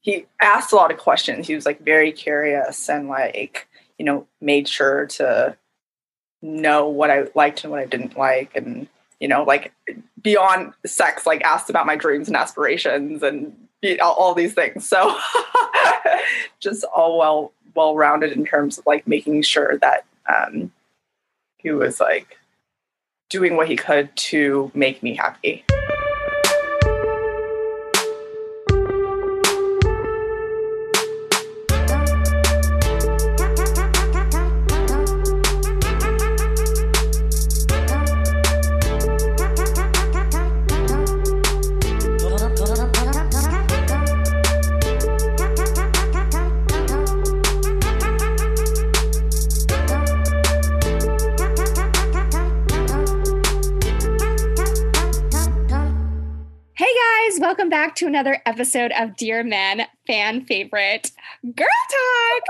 he asked a lot of questions. He was like very curious and like, you know, made sure to know what I liked and what I didn't like and you know, like beyond sex, like asked about my dreams and aspirations and all these things. So just all well well rounded in terms of like making sure that um, he was like doing what he could to make me happy. To another episode of Dear Men fan favorite Girl Talk.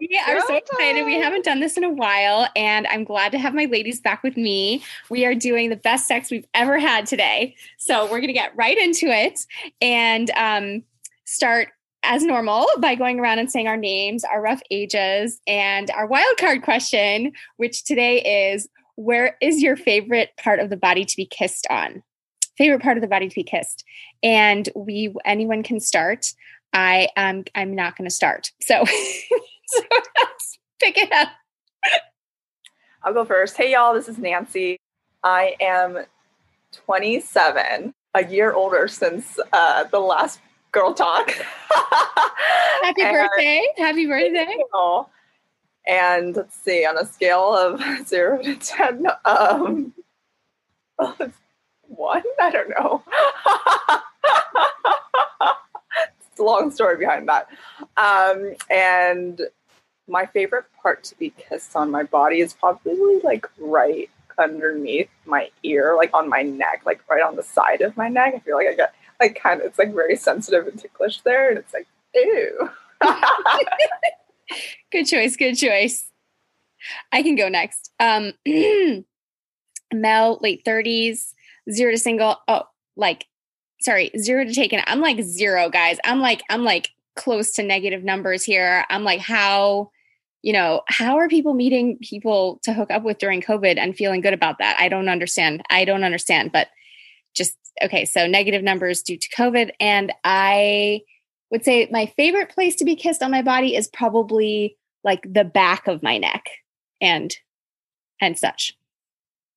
We are so excited. We haven't done this in a while, and I'm glad to have my ladies back with me. We are doing the best sex we've ever had today. So we're going to get right into it and um, start as normal by going around and saying our names, our rough ages, and our wild card question, which today is where is your favorite part of the body to be kissed on? Favorite part of the body to be kissed. And we anyone can start. I am I'm not going to start. So, so let's pick it up. I'll go first. Hey y'all, this is Nancy. I am 27, a year older since uh, the last girl talk. Happy and, birthday! Happy birthday! And let's see, on a scale of zero to ten, um, one? I don't know. it's a long story behind that. Um, and my favorite part to be kissed on my body is probably like right underneath my ear, like on my neck, like right on the side of my neck. I feel like I get like kind of it's like very sensitive and ticklish there, and it's like ew. good choice. Good choice. I can go next. Um, Mel, late thirties, zero to single. Oh, like, sorry, zero to taken. I'm like zero, guys. I'm like, I'm like close to negative numbers here. I'm like, how, you know, how are people meeting people to hook up with during COVID and feeling good about that? I don't understand. I don't understand, but just okay. So negative numbers due to COVID. And I would say my favorite place to be kissed on my body is probably like the back of my neck and and such.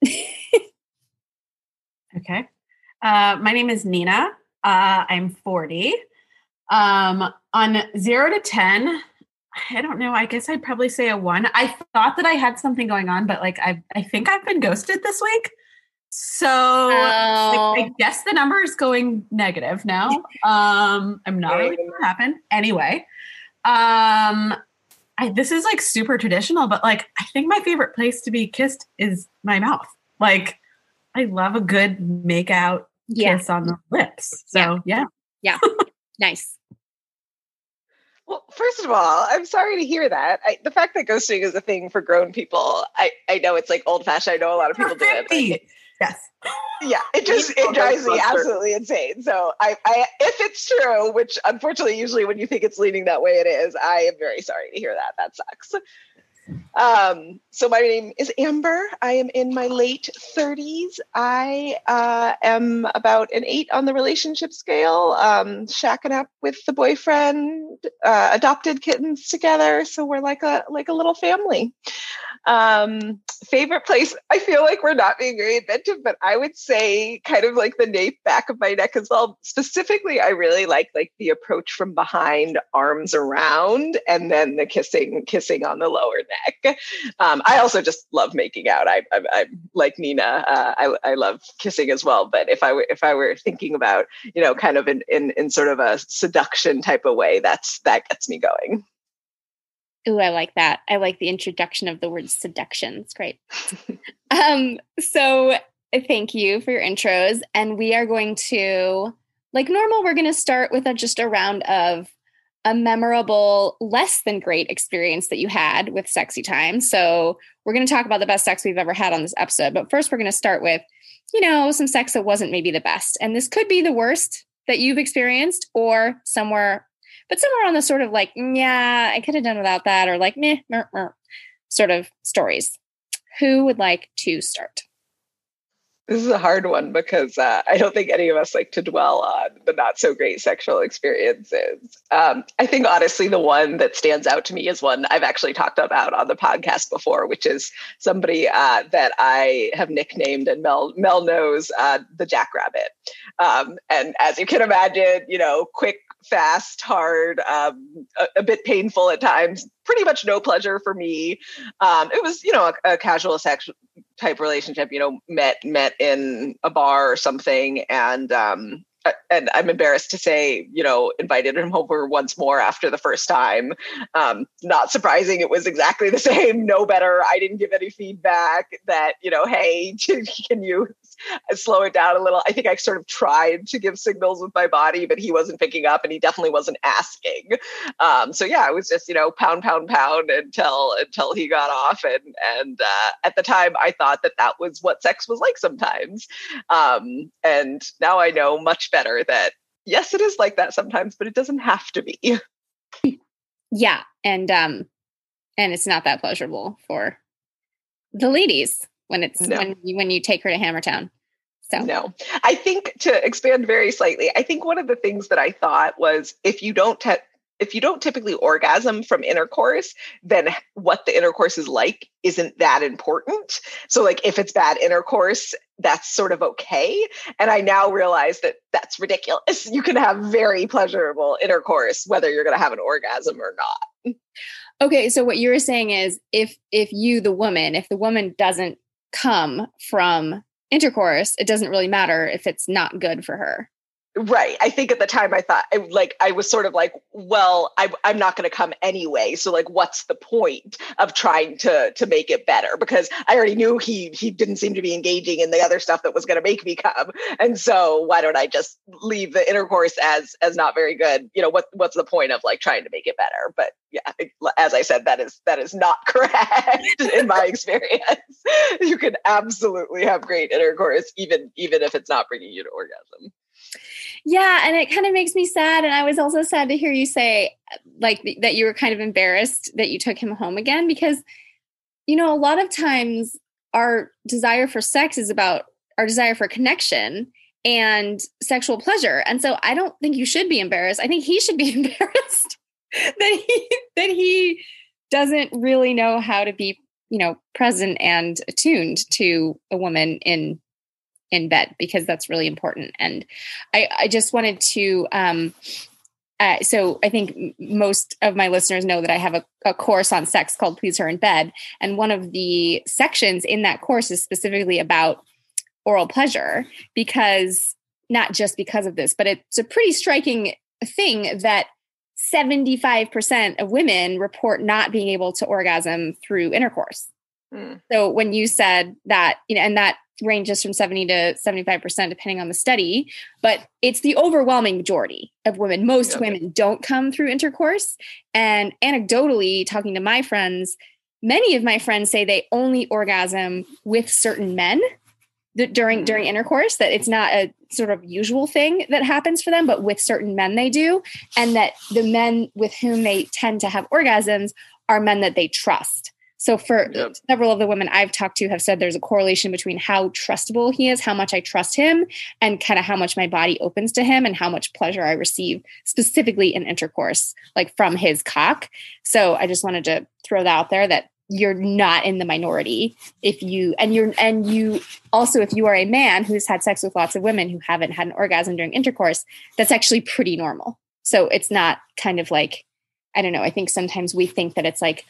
Okay. Uh, my name is Nina. Uh, I'm 40. Um, on zero to 10, I don't know. I guess I'd probably say a one. I thought that I had something going on, but like I, I think I've been ghosted this week. So oh. like, I guess the number is going negative now. Um, I'm not really sure what happened. Anyway, um, I, this is like super traditional, but like I think my favorite place to be kissed is my mouth. Like I love a good make out yeah. kiss on the lips. So yeah. Yeah. yeah. nice. Well, first of all, I'm sorry to hear that. I, the fact that ghosting is a thing for grown people, I, I know it's like old fashioned. I know a lot of people do it. it yes. Yeah, it just it drives me absolutely insane. So I, I, if it's true, which unfortunately, usually when you think it's leaning that way, it is. I am very sorry to hear that. That sucks. Um, so my name is Amber. I am in my late 30s. I uh, am about an eight on the relationship scale, um, shacking up with the boyfriend, uh, adopted kittens together. So we're like a like a little family. Um, favorite place? I feel like we're not being very inventive, but I would say kind of like the nape back of my neck as well. Specifically, I really like like the approach from behind, arms around, and then the kissing kissing on the lower neck. Um, I also just love making out. I, I, I'm like Nina. Uh, I, I love kissing as well. But if I were if I were thinking about you know kind of in in, in sort of a seduction type of way, that's that gets me going. Ooh, I like that. I like the introduction of the word seduction. It's great. um, so thank you for your intros. And we are going to, like normal, we're going to start with a, just a round of a memorable, less than great experience that you had with sexy time. So we're going to talk about the best sex we've ever had on this episode. But first, we're going to start with, you know, some sex that wasn't maybe the best. And this could be the worst that you've experienced or somewhere but somewhere on the sort of like, yeah, I could have done without that, or like, meh, meh, meh, sort of stories. Who would like to start? This is a hard one because uh, I don't think any of us like to dwell on the not so great sexual experiences. Um, I think honestly, the one that stands out to me is one I've actually talked about on the podcast before, which is somebody uh, that I have nicknamed and Mel Mel knows uh, the Jackrabbit. Um, and as you can imagine, you know, quick fast, hard, um, a, a, bit painful at times. Pretty much no pleasure for me. Um, it was, you know, a, a casual sex type relationship. You know, met met in a bar or something, and um, and I'm embarrassed to say, you know, invited him over once more after the first time. Um, not surprising, it was exactly the same, no better. I didn't give any feedback that, you know, hey, can you slow it down a little? I think I sort of tried to give signals with my body, but he wasn't picking up and he definitely wasn't asking. Um, so yeah, it was just, you know, pound, pound, pound until until he got off. And and uh, at the time, I thought that that was what sex was like sometimes. Um, and now I know much better that yes, it is like that sometimes, but it doesn't have to be. yeah. And um and it's not that pleasurable for the ladies when it's no. when you when you take her to Hammertown. So no, I think to expand very slightly, I think one of the things that I thought was if you don't te- if you don't typically orgasm from intercourse, then what the intercourse is like isn't that important. So, like, if it's bad intercourse, that's sort of okay. And I now realize that that's ridiculous. You can have very pleasurable intercourse, whether you're going to have an orgasm or not. Okay, so what you're saying is if if you the woman, if the woman doesn't come from intercourse, it doesn't really matter if it's not good for her. Right. I think at the time I thought like I was sort of like, well, I, I'm not going to come anyway. So like, what's the point of trying to to make it better? Because I already knew he he didn't seem to be engaging in the other stuff that was going to make me come. And so why don't I just leave the intercourse as as not very good? You know what what's the point of like trying to make it better? But yeah, as I said, that is that is not correct in my experience. You can absolutely have great intercourse even even if it's not bringing you to orgasm. Yeah, and it kind of makes me sad. And I was also sad to hear you say, like, that you were kind of embarrassed that you took him home again because, you know, a lot of times our desire for sex is about our desire for connection and sexual pleasure. And so I don't think you should be embarrassed. I think he should be embarrassed that he that he doesn't really know how to be, you know, present and attuned to a woman in in bed because that's really important. And I, I just wanted to, um, uh, so I think most of my listeners know that I have a, a, course on sex called Please Her in Bed. And one of the sections in that course is specifically about oral pleasure because not just because of this, but it's a pretty striking thing that 75% of women report not being able to orgasm through intercourse. Mm. So when you said that, you know, and that ranges from 70 to 75% depending on the study but it's the overwhelming majority of women most yeah. women don't come through intercourse and anecdotally talking to my friends many of my friends say they only orgasm with certain men during during mm. intercourse that it's not a sort of usual thing that happens for them but with certain men they do and that the men with whom they tend to have orgasms are men that they trust so for yep. several of the women I've talked to have said there's a correlation between how trustable he is, how much I trust him, and kind of how much my body opens to him and how much pleasure I receive specifically in intercourse, like from his cock. So I just wanted to throw that out there that you're not in the minority if you and you're and you also if you are a man who's had sex with lots of women who haven't had an orgasm during intercourse, that's actually pretty normal. So it's not kind of like I don't know. I think sometimes we think that it's like,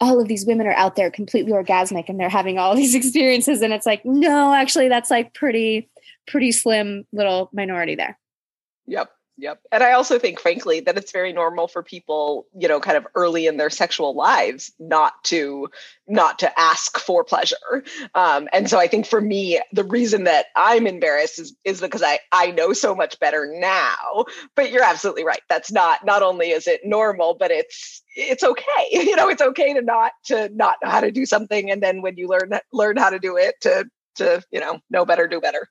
all of these women are out there completely orgasmic and they're having all these experiences. And it's like no actually that's like pretty pretty slim little minority there. Yep Yep. And I also think, frankly, that it's very normal for people, you know, kind of early in their sexual lives not to not to ask for pleasure. Um, and so I think for me, the reason that I'm embarrassed is, is because I, I know so much better now. But you're absolutely right. That's not not only is it normal, but it's it's okay. You know, it's okay to not to not know how to do something. And then when you learn learn how to do it to to, you know, know better, do better.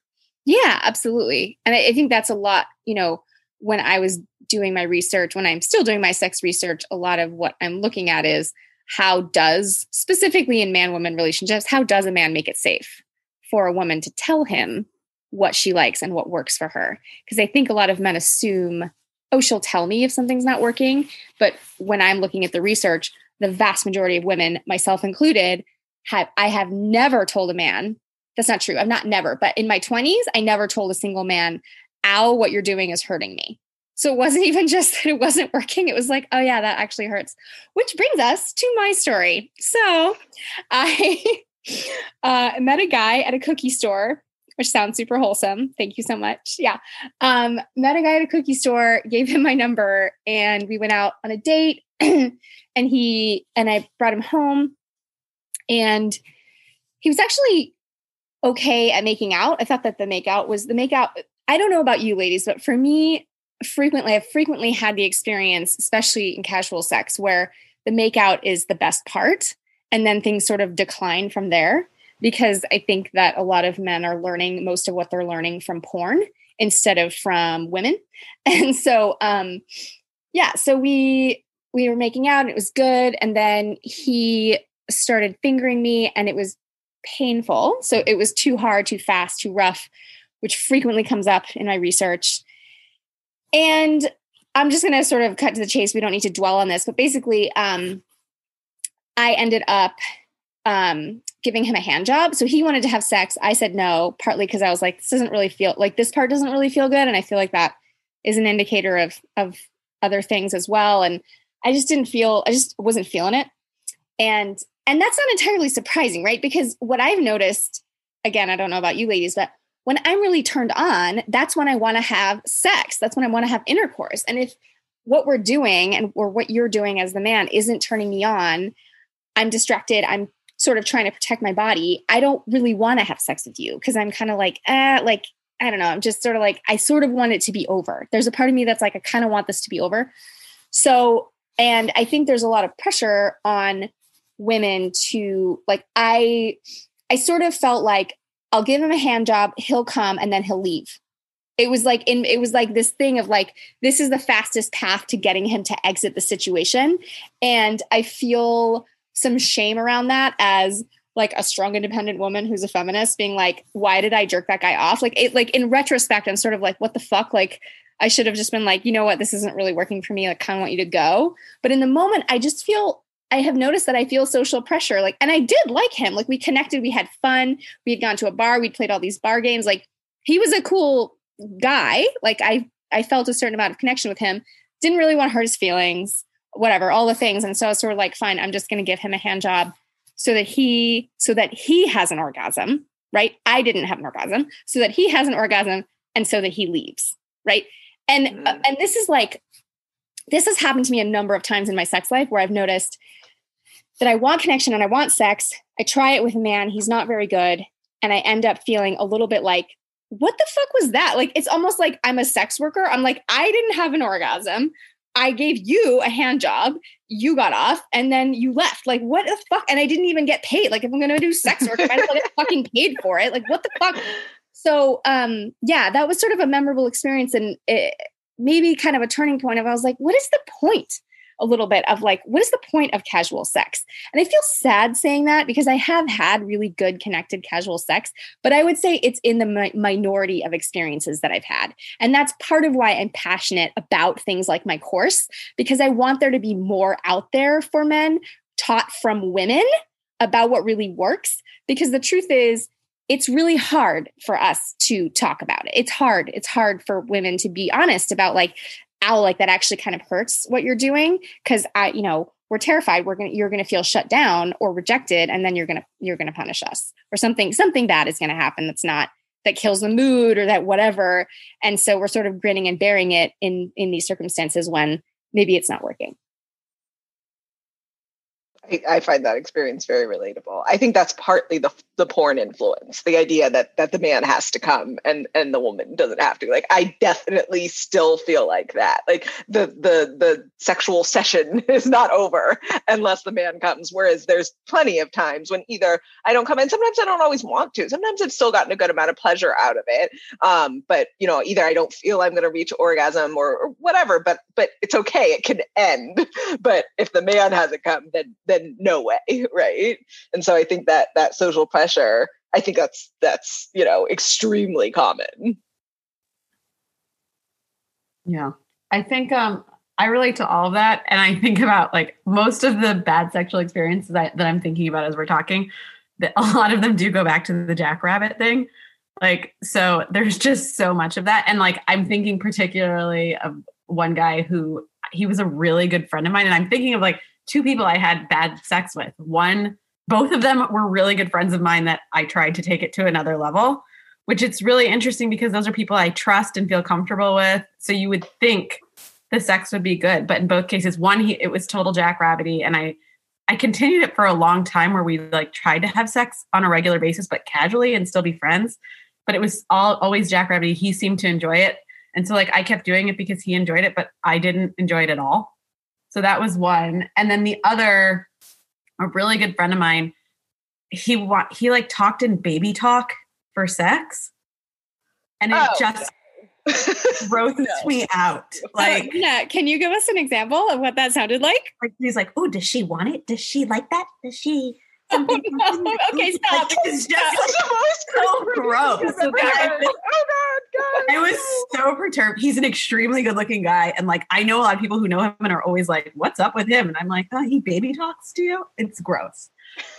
Yeah, absolutely. And I, I think that's a lot, you know when I was doing my research, when I'm still doing my sex research, a lot of what I'm looking at is how does, specifically in man woman relationships, how does a man make it safe for a woman to tell him what she likes and what works for her? Because I think a lot of men assume, oh, she'll tell me if something's not working. But when I'm looking at the research, the vast majority of women, myself included, have I have never told a man. That's not true. I've not never, but in my 20s, I never told a single man, ow, what you're doing is hurting me. So it wasn't even just that it wasn't working. It was like, oh, yeah, that actually hurts. Which brings us to my story. So I uh, met a guy at a cookie store, which sounds super wholesome. Thank you so much. Yeah. Um, met a guy at a cookie store, gave him my number, and we went out on a date. and he and I brought him home. And he was actually okay at making out. I thought that the makeout was the makeout. I don't know about you ladies, but for me, frequently, I've frequently had the experience, especially in casual sex, where the makeout is the best part. And then things sort of decline from there because I think that a lot of men are learning most of what they're learning from porn instead of from women. And so, um, yeah, so we we were making out and it was good. And then he started fingering me and it was painful. So it was too hard, too fast, too rough, which frequently comes up in my research. And I'm just going to sort of cut to the chase. We don't need to dwell on this, but basically, um, I ended up um, giving him a hand job. So he wanted to have sex. I said no, partly because I was like, this doesn't really feel like this part doesn't really feel good. And I feel like that is an indicator of, of other things as well. And I just didn't feel, I just wasn't feeling it. And, and that's not entirely surprising, right? Because what I've noticed, again, I don't know about you ladies, but when I'm really turned on, that's when I want to have sex. That's when I want to have intercourse. And if what we're doing and or what you're doing as the man isn't turning me on, I'm distracted. I'm sort of trying to protect my body. I don't really want to have sex with you because I'm kind of like, eh, like, I don't know. I'm just sort of like, I sort of want it to be over. There's a part of me that's like, I kind of want this to be over. So, and I think there's a lot of pressure on women to like, I, I sort of felt like I'll give him a hand job, he'll come and then he'll leave. It was like in it was like this thing of like this is the fastest path to getting him to exit the situation and I feel some shame around that as like a strong independent woman who's a feminist being like why did I jerk that guy off? Like it like in retrospect I'm sort of like what the fuck like I should have just been like, you know what, this isn't really working for me. I kind of want you to go. But in the moment, I just feel I have noticed that I feel social pressure. Like, and I did like him. Like, we connected, we had fun. We had gone to a bar, we'd played all these bar games. Like, he was a cool guy. Like, I I felt a certain amount of connection with him. Didn't really want to hurt his feelings, whatever, all the things. And so I was sort of like, fine, I'm just going to give him a hand job so that he so that he has an orgasm, right? I didn't have an orgasm, so that he has an orgasm, and so that he leaves, right? And uh, mm. and this is like this has happened to me a number of times in my sex life where I've noticed that I want connection and I want sex. I try it with a man, he's not very good. And I end up feeling a little bit like, what the fuck was that? Like, it's almost like I'm a sex worker. I'm like, I didn't have an orgasm. I gave you a hand job. You got off and then you left. Like, what the fuck? And I didn't even get paid. Like, if I'm going to do sex work, I might as well get fucking paid for it. Like, what the fuck? So, um, yeah, that was sort of a memorable experience and it, maybe kind of a turning point of I was like, what is the point? A little bit of like, what is the point of casual sex? And I feel sad saying that because I have had really good connected casual sex, but I would say it's in the mi- minority of experiences that I've had. And that's part of why I'm passionate about things like my course, because I want there to be more out there for men taught from women about what really works. Because the truth is, it's really hard for us to talk about it. It's hard. It's hard for women to be honest about like ow, like that actually kind of hurts what you're doing. Cause I, you know, we're terrified we're gonna you're gonna feel shut down or rejected, and then you're gonna you're gonna punish us. Or something, something bad is gonna happen that's not that kills the mood or that whatever. And so we're sort of grinning and bearing it in in these circumstances when maybe it's not working. I, I, find that experience very relatable. I think that's partly the the porn influence, the idea that that the man has to come and and the woman doesn't have to. Like I definitely still feel like that. Like the the the sexual session is not over unless the man comes. Whereas there's plenty of times when either I don't come in. Sometimes I don't always want to. Sometimes I've still gotten a good amount of pleasure out of it. Um, but you know, either I don't feel I'm going to reach orgasm or, or whatever. But but it's okay. It can end. But if the man hasn't come, then then no way, right? And so I think that that social pressure, I think that's that's you know extremely common. Yeah, I think um I relate to all of that, and I think about like most of the bad sexual experiences that, that I'm thinking about as we're talking. That a lot of them do go back to the jackrabbit thing. Like, so there's just so much of that. And like, I'm thinking particularly of one guy who he was a really good friend of mine. And I'm thinking of like two people I had bad sex with. One, both of them were really good friends of mine that I tried to take it to another level, which it's really interesting because those are people I trust and feel comfortable with. So you would think the sex would be good. But in both cases, one, he it was total jackrabbity. And I I continued it for a long time where we like tried to have sex on a regular basis, but casually and still be friends. But it was all always jackrabbity. He seemed to enjoy it. And so like I kept doing it because he enjoyed it, but I didn't enjoy it at all. So that was one. And then the other, a really good friend of mine, he wa- he like talked in baby talk for sex. And it oh, just grosses no. me out. Like, can you give us an example of what that sounded like? Like he's like, "Oh, does she want it? Does she like that? Does she?" Oh, no. Okay, stop. Like, it's just like, so gross. So oh. I was so perturbed. He's an extremely good-looking guy, and like I know a lot of people who know him and are always like, "What's up with him?" And I'm like, "Oh, he baby talks to you." It's gross.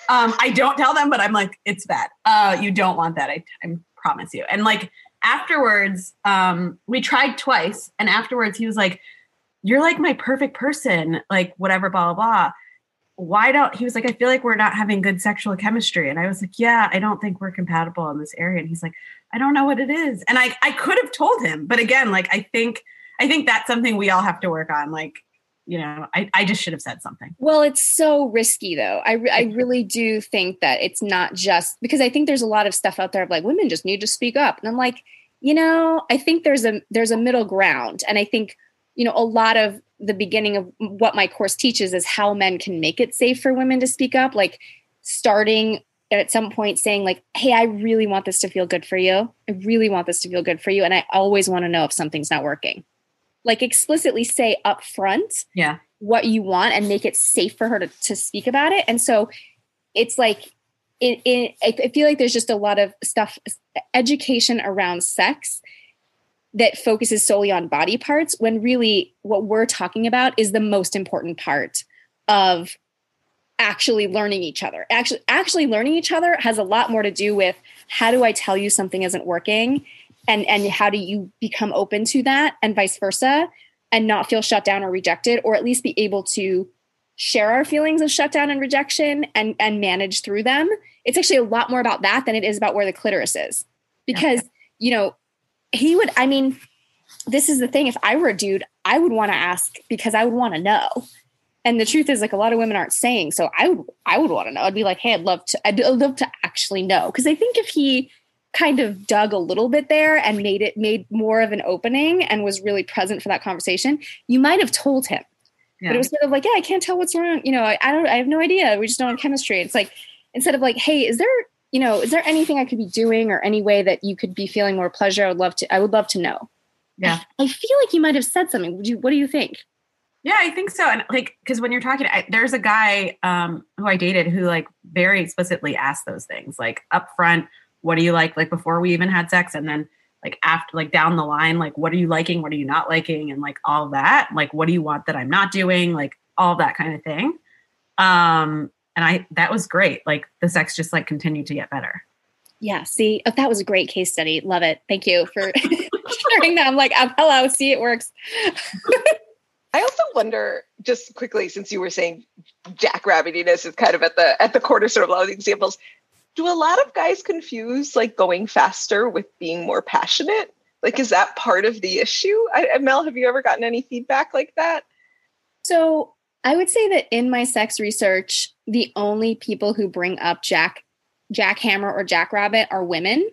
Um, I don't tell them, but I'm like, "It's bad. Uh, you don't want that. I, I promise you." And like afterwards, um, we tried twice, and afterwards he was like, "You're like my perfect person." Like whatever, blah blah blah why don't he was like i feel like we're not having good sexual chemistry and i was like yeah i don't think we're compatible in this area and he's like i don't know what it is. And i i could have told him but again like i think i think that's something we all have to work on like you know i, I just should have said something. Well it's so risky though. I, I really do think that it's not just because i think there's a lot of stuff out there of like women just need to speak up. And i'm like you know i think there's a there's a middle ground. And i think you know a lot of the beginning of what my course teaches is how men can make it safe for women to speak up like starting at some point saying like hey i really want this to feel good for you. I really want this to feel good for you and i always want to know if something's not working. Like explicitly say up front yeah. what you want and make it safe for her to, to speak about it. And so it's like it, it, i feel like there's just a lot of stuff education around sex that focuses solely on body parts when really what we're talking about is the most important part of actually learning each other actually actually learning each other has a lot more to do with how do i tell you something isn't working and and how do you become open to that and vice versa and not feel shut down or rejected or at least be able to share our feelings of shutdown and rejection and and manage through them it's actually a lot more about that than it is about where the clitoris is because you know he would, I mean, this is the thing. If I were a dude, I would want to ask because I would want to know. And the truth is, like a lot of women aren't saying. So I would, I would want to know. I'd be like, hey, I'd love to, I'd love to actually know. Because I think if he kind of dug a little bit there and made it made more of an opening and was really present for that conversation, you might have told him. Yeah. But it was sort of like, yeah, I can't tell what's wrong. You know, I, I don't, I have no idea. We just don't have chemistry. It's like instead of like, hey, is there you know, is there anything I could be doing or any way that you could be feeling more pleasure? I would love to, I would love to know. Yeah. I feel like you might have said something. Would you, what do you think? Yeah, I think so. And like, cause when you're talking, I, there's a guy um, who I dated who like very explicitly asked those things, like up front, what do you like? Like before we even had sex. And then like after, like down the line, like, what are you liking? What are you not liking? And like all that, like, what do you want that I'm not doing? Like all that kind of thing. Um, and I that was great. Like the sex just like continued to get better. Yeah. See, oh, that was a great case study. Love it. Thank you for sharing that. I'm like, hello, see, it works. I also wonder, just quickly, since you were saying jackrabbitiness is kind of at the at the cornerstone of a lot of the examples, do a lot of guys confuse like going faster with being more passionate? Like, is that part of the issue? I, Mel, have you ever gotten any feedback like that? So I would say that in my sex research, the only people who bring up Jack Jackhammer or Jackrabbit are women.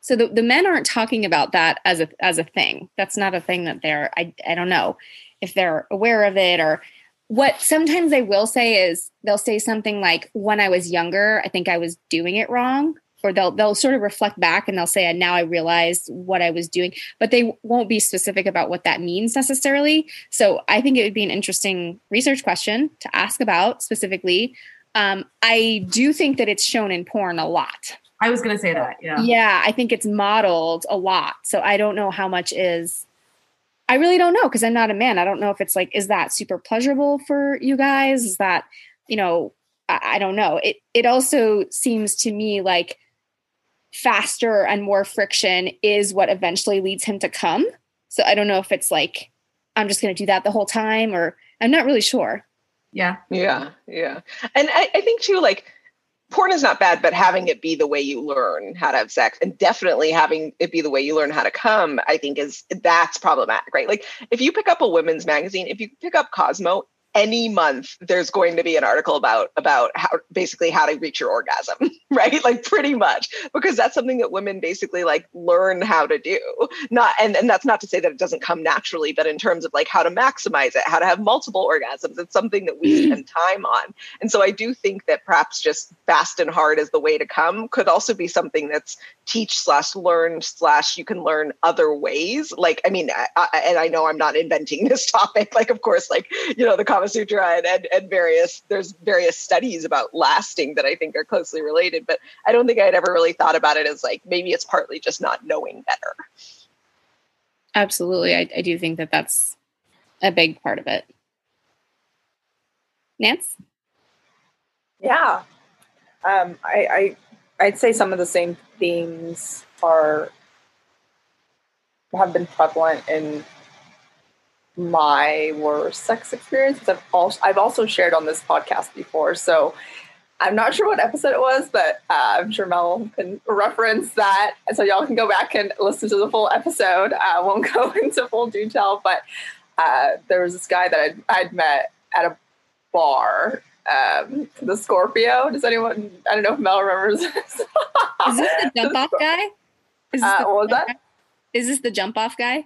So the, the men aren't talking about that as a as a thing. That's not a thing that they're I I don't know if they're aware of it or what sometimes they will say is they'll say something like when I was younger, I think I was doing it wrong or they'll they'll sort of reflect back and they'll say and now I realize what I was doing, but they won't be specific about what that means necessarily. So I think it would be an interesting research question to ask about specifically. Um, I do think that it's shown in porn a lot. I was going to say that. Yeah. Yeah, I think it's modeled a lot. So I don't know how much is I really don't know because I'm not a man. I don't know if it's like is that super pleasurable for you guys? Is that, you know, I, I don't know. It it also seems to me like faster and more friction is what eventually leads him to come. So I don't know if it's like I'm just going to do that the whole time or I'm not really sure. Yeah. Yeah. Yeah. And I, I think too, like, porn is not bad, but having it be the way you learn how to have sex and definitely having it be the way you learn how to come, I think is that's problematic, right? Like if you pick up a women's magazine, if you pick up Cosmo, any month there's going to be an article about about how basically how to reach your orgasm right? Like pretty much because that's something that women basically like learn how to do. Not and, and that's not to say that it doesn't come naturally but in terms of like how to maximize it how to have multiple orgasms it's something that we mm. spend time on. And so i do think that perhaps just fast and hard is the way to come could also be something that's teach slash learn slash you can learn other ways. Like i mean I, I, and i know i'm not inventing this topic like of course like you know the Kama Sutra and, and, and various there's various studies about lasting that I think are closely related, but I don't think I'd ever really thought about it as like maybe it's partly just not knowing better. Absolutely, I, I do think that that's a big part of it. Nance, yeah, um, I, I I'd say some of the same themes are have been prevalent in my worst sex experiences. I've also I've also shared on this podcast before, so I'm not sure what episode it was, but uh, I'm sure Mel can reference that, so y'all can go back and listen to the full episode. I uh, won't go into full detail, but uh, there was this guy that I'd, I'd met at a bar. Um, the Scorpio. Does anyone? I don't know if Mel remembers. Is this the jump off guy? Is this uh, what was that? Guy? Is this the jump off guy?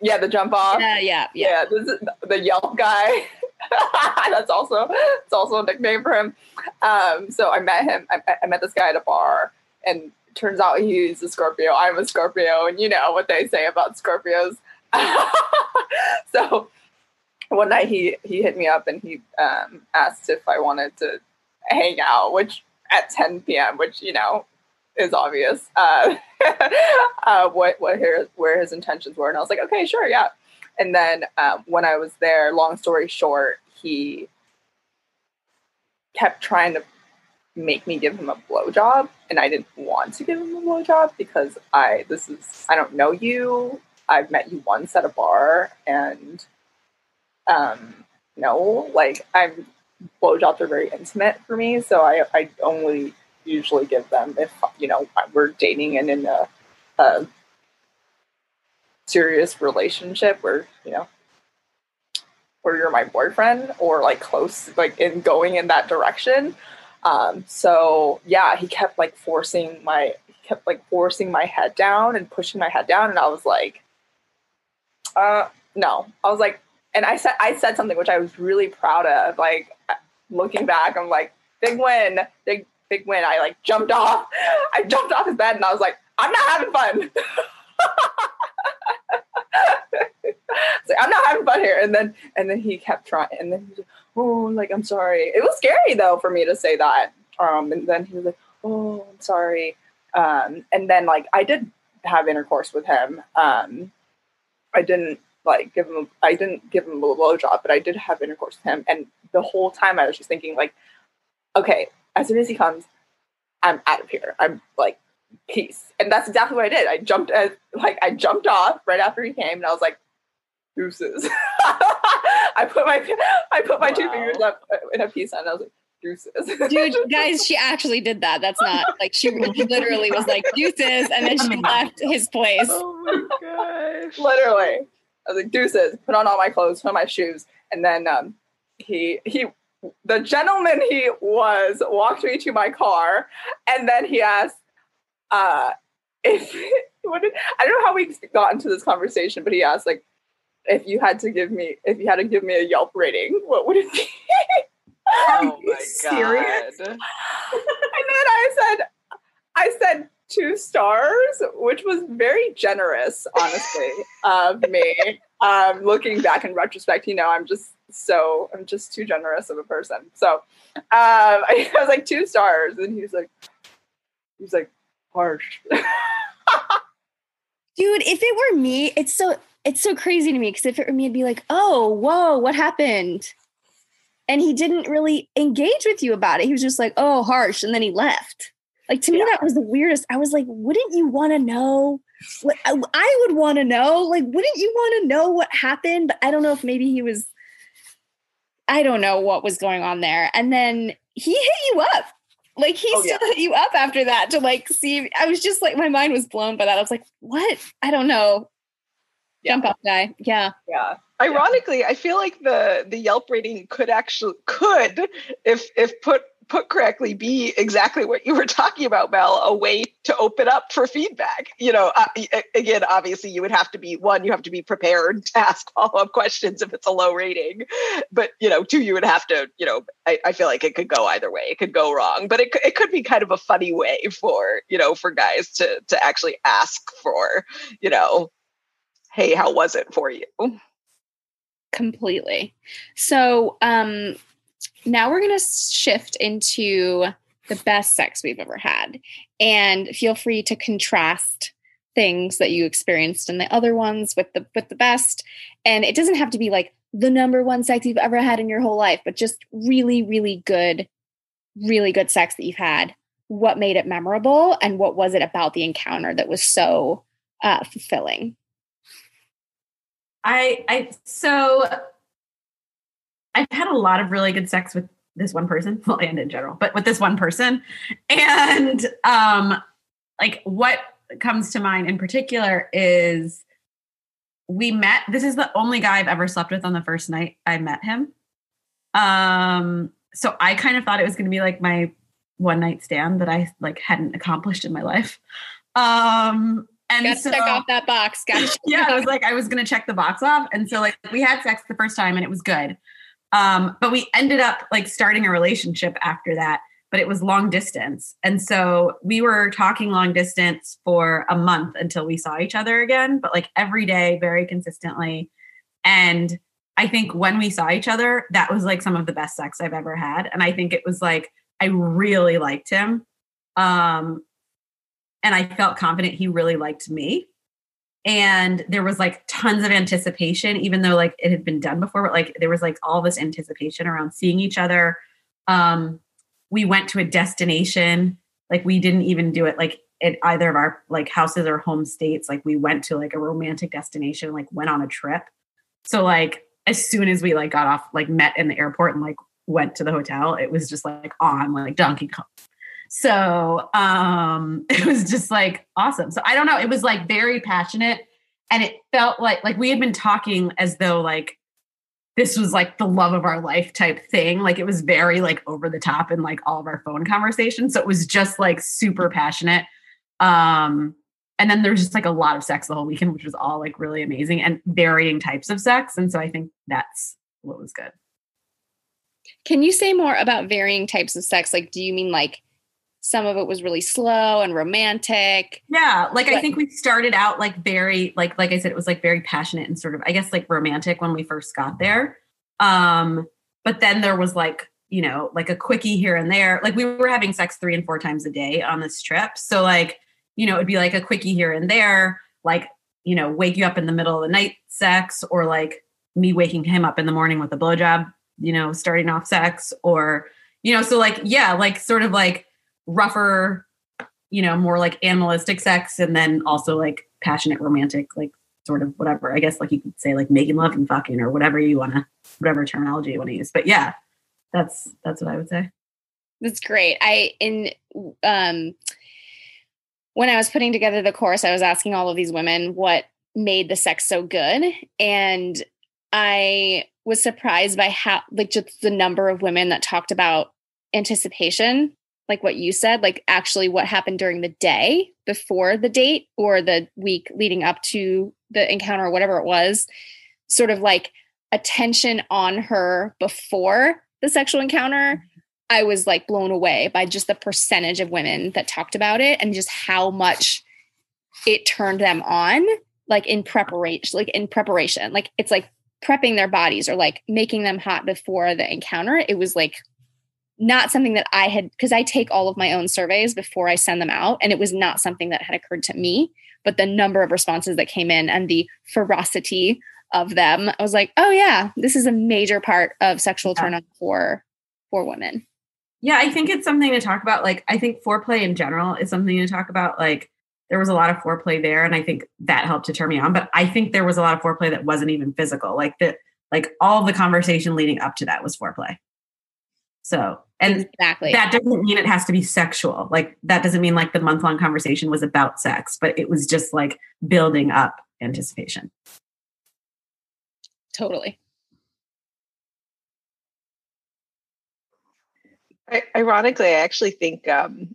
Yeah, the jump off. Yeah, yeah, yeah. yeah this is the Yelp guy. That's also it's also a nickname for him. Um, so I met him. I, I met this guy at a bar, and turns out he's a Scorpio. I'm a Scorpio, and you know what they say about Scorpios. so one night he he hit me up and he um, asked if I wanted to hang out, which at 10 p.m., which you know is obvious uh, uh, what what his, where his intentions were, and I was like, okay, sure, yeah. And then um, when I was there, long story short, he kept trying to make me give him a blowjob, and I didn't want to give him a blowjob because I this is I don't know you. I've met you once at a bar, and um, no, like I'm blowjobs are very intimate for me, so I I only usually give them if you know we're dating and in a, a serious relationship where you know where you're my boyfriend or like close like in going in that direction um so yeah he kept like forcing my he kept like forcing my head down and pushing my head down and i was like uh no i was like and i said i said something which i was really proud of like looking back i'm like big win big big win. I like jumped off. I jumped off his bed and I was like, I'm not having fun. like, I'm not having fun here. And then and then he kept trying. And then he was like, oh, like I'm sorry. It was scary though for me to say that. Um, and then he was like, oh, I'm sorry. Um, and then like I did have intercourse with him. Um, I didn't like give him. I didn't give him a blowjob, but I did have intercourse with him. And the whole time I was just thinking like, okay, as soon as he comes, I'm out of here. I'm like, peace. And that's exactly what I did. I jumped as like I jumped off right after he came, and I was like, deuces. I put my I put my wow. two fingers up in a peace sign. I was like, deuces. Dude, guys, she actually did that. That's not like she literally was like deuces, and then she left his place. Oh my gosh! literally, I was like deuces. Put on all my clothes, put on my shoes, and then um, he he the gentleman he was walked me to my car, and then he asked, uh, if what did, I don't know how we got into this conversation, but he asked like, if you had to give me, if you had to give me a Yelp rating, what would it be? oh my serious? god! and then I said, I said two stars, which was very generous, honestly, of me. Um, looking back in retrospect, you know, I'm just so I'm just too generous of a person. So um, I was like two stars, and he's like, he's like harsh. Dude, if it were me, it's so it's so crazy to me because if it were me, I'd be like, oh, whoa, what happened? And he didn't really engage with you about it. He was just like, oh, harsh, and then he left. Like to me, that was the weirdest. I was like, wouldn't you want to know? What I, I would want to know. Like, wouldn't you want to know what happened? But I don't know if maybe he was. I don't know what was going on there. And then he hit you up. Like he oh, still yeah. hit you up after that to like see. I was just like, my mind was blown by that. I was like, what? I don't know. Yeah. Jump up guy. Yeah. Yeah. Ironically, I feel like the the Yelp rating could actually could if if put put correctly be exactly what you were talking about mel a way to open up for feedback you know uh, again obviously you would have to be one you have to be prepared to ask follow-up questions if it's a low rating but you know two you would have to you know i, I feel like it could go either way it could go wrong but it, it could be kind of a funny way for you know for guys to to actually ask for you know hey how was it for you completely so um now we're going to shift into the best sex we've ever had. And feel free to contrast things that you experienced in the other ones with the with the best. And it doesn't have to be like the number one sex you've ever had in your whole life, but just really, really good, really good sex that you've had. What made it memorable and what was it about the encounter that was so uh, fulfilling? I I so I've had a lot of really good sex with this one person, well, and in general, but with this one person. And um, like what comes to mind in particular is we met. This is the only guy I've ever slept with on the first night I met him. Um, so I kind of thought it was going to be like my one night stand that I like hadn't accomplished in my life. Um, and Gotta so, check off that box. Got yeah, I was like, I was going to check the box off. And so like we had sex the first time and it was good. Um, but we ended up like starting a relationship after that, but it was long distance. And so we were talking long distance for a month until we saw each other again, but like every day, very consistently. And I think when we saw each other, that was like some of the best sex I've ever had. And I think it was like, I really liked him. Um, and I felt confident he really liked me. And there was like tons of anticipation even though like it had been done before but like there was like all this anticipation around seeing each other. Um we went to a destination like we didn't even do it like at either of our like houses or home states. Like we went to like a romantic destination like went on a trip. So like as soon as we like got off like met in the airport and like went to the hotel it was just like on like donkey kong so um it was just like awesome. So I don't know, it was like very passionate and it felt like like we had been talking as though like this was like the love of our life type thing. Like it was very like over the top in like all of our phone conversations. So it was just like super passionate. Um and then there's just like a lot of sex the whole weekend, which was all like really amazing and varying types of sex. And so I think that's what was good. Can you say more about varying types of sex? Like, do you mean like some of it was really slow and romantic. Yeah like but, i think we started out like very like like i said it was like very passionate and sort of i guess like romantic when we first got there. Um but then there was like you know like a quickie here and there. Like we were having sex three and four times a day on this trip. So like you know it'd be like a quickie here and there like you know wake you up in the middle of the night sex or like me waking him up in the morning with a blowjob you know starting off sex or you know so like yeah like sort of like rougher, you know, more like animalistic sex, and then also like passionate romantic, like sort of whatever. I guess like you could say like making love and fucking or whatever you want to, whatever terminology you want to use. But yeah, that's that's what I would say. That's great. I in um when I was putting together the course, I was asking all of these women what made the sex so good, and I was surprised by how like just the number of women that talked about anticipation like what you said like actually what happened during the day before the date or the week leading up to the encounter or whatever it was sort of like attention on her before the sexual encounter i was like blown away by just the percentage of women that talked about it and just how much it turned them on like in preparation like in preparation like it's like prepping their bodies or like making them hot before the encounter. It was like not something that i had because i take all of my own surveys before i send them out and it was not something that had occurred to me but the number of responses that came in and the ferocity of them i was like oh yeah this is a major part of sexual turn on for for women. Yeah i think it's something to talk about like i think foreplay in general is something to talk about like there was a lot of foreplay there and i think that helped to turn me on but i think there was a lot of foreplay that wasn't even physical like the like all the conversation leading up to that was foreplay so and exactly. that doesn't mean it has to be sexual. Like that doesn't mean like the month long conversation was about sex but it was just like building up anticipation. Totally. I, ironically i actually think um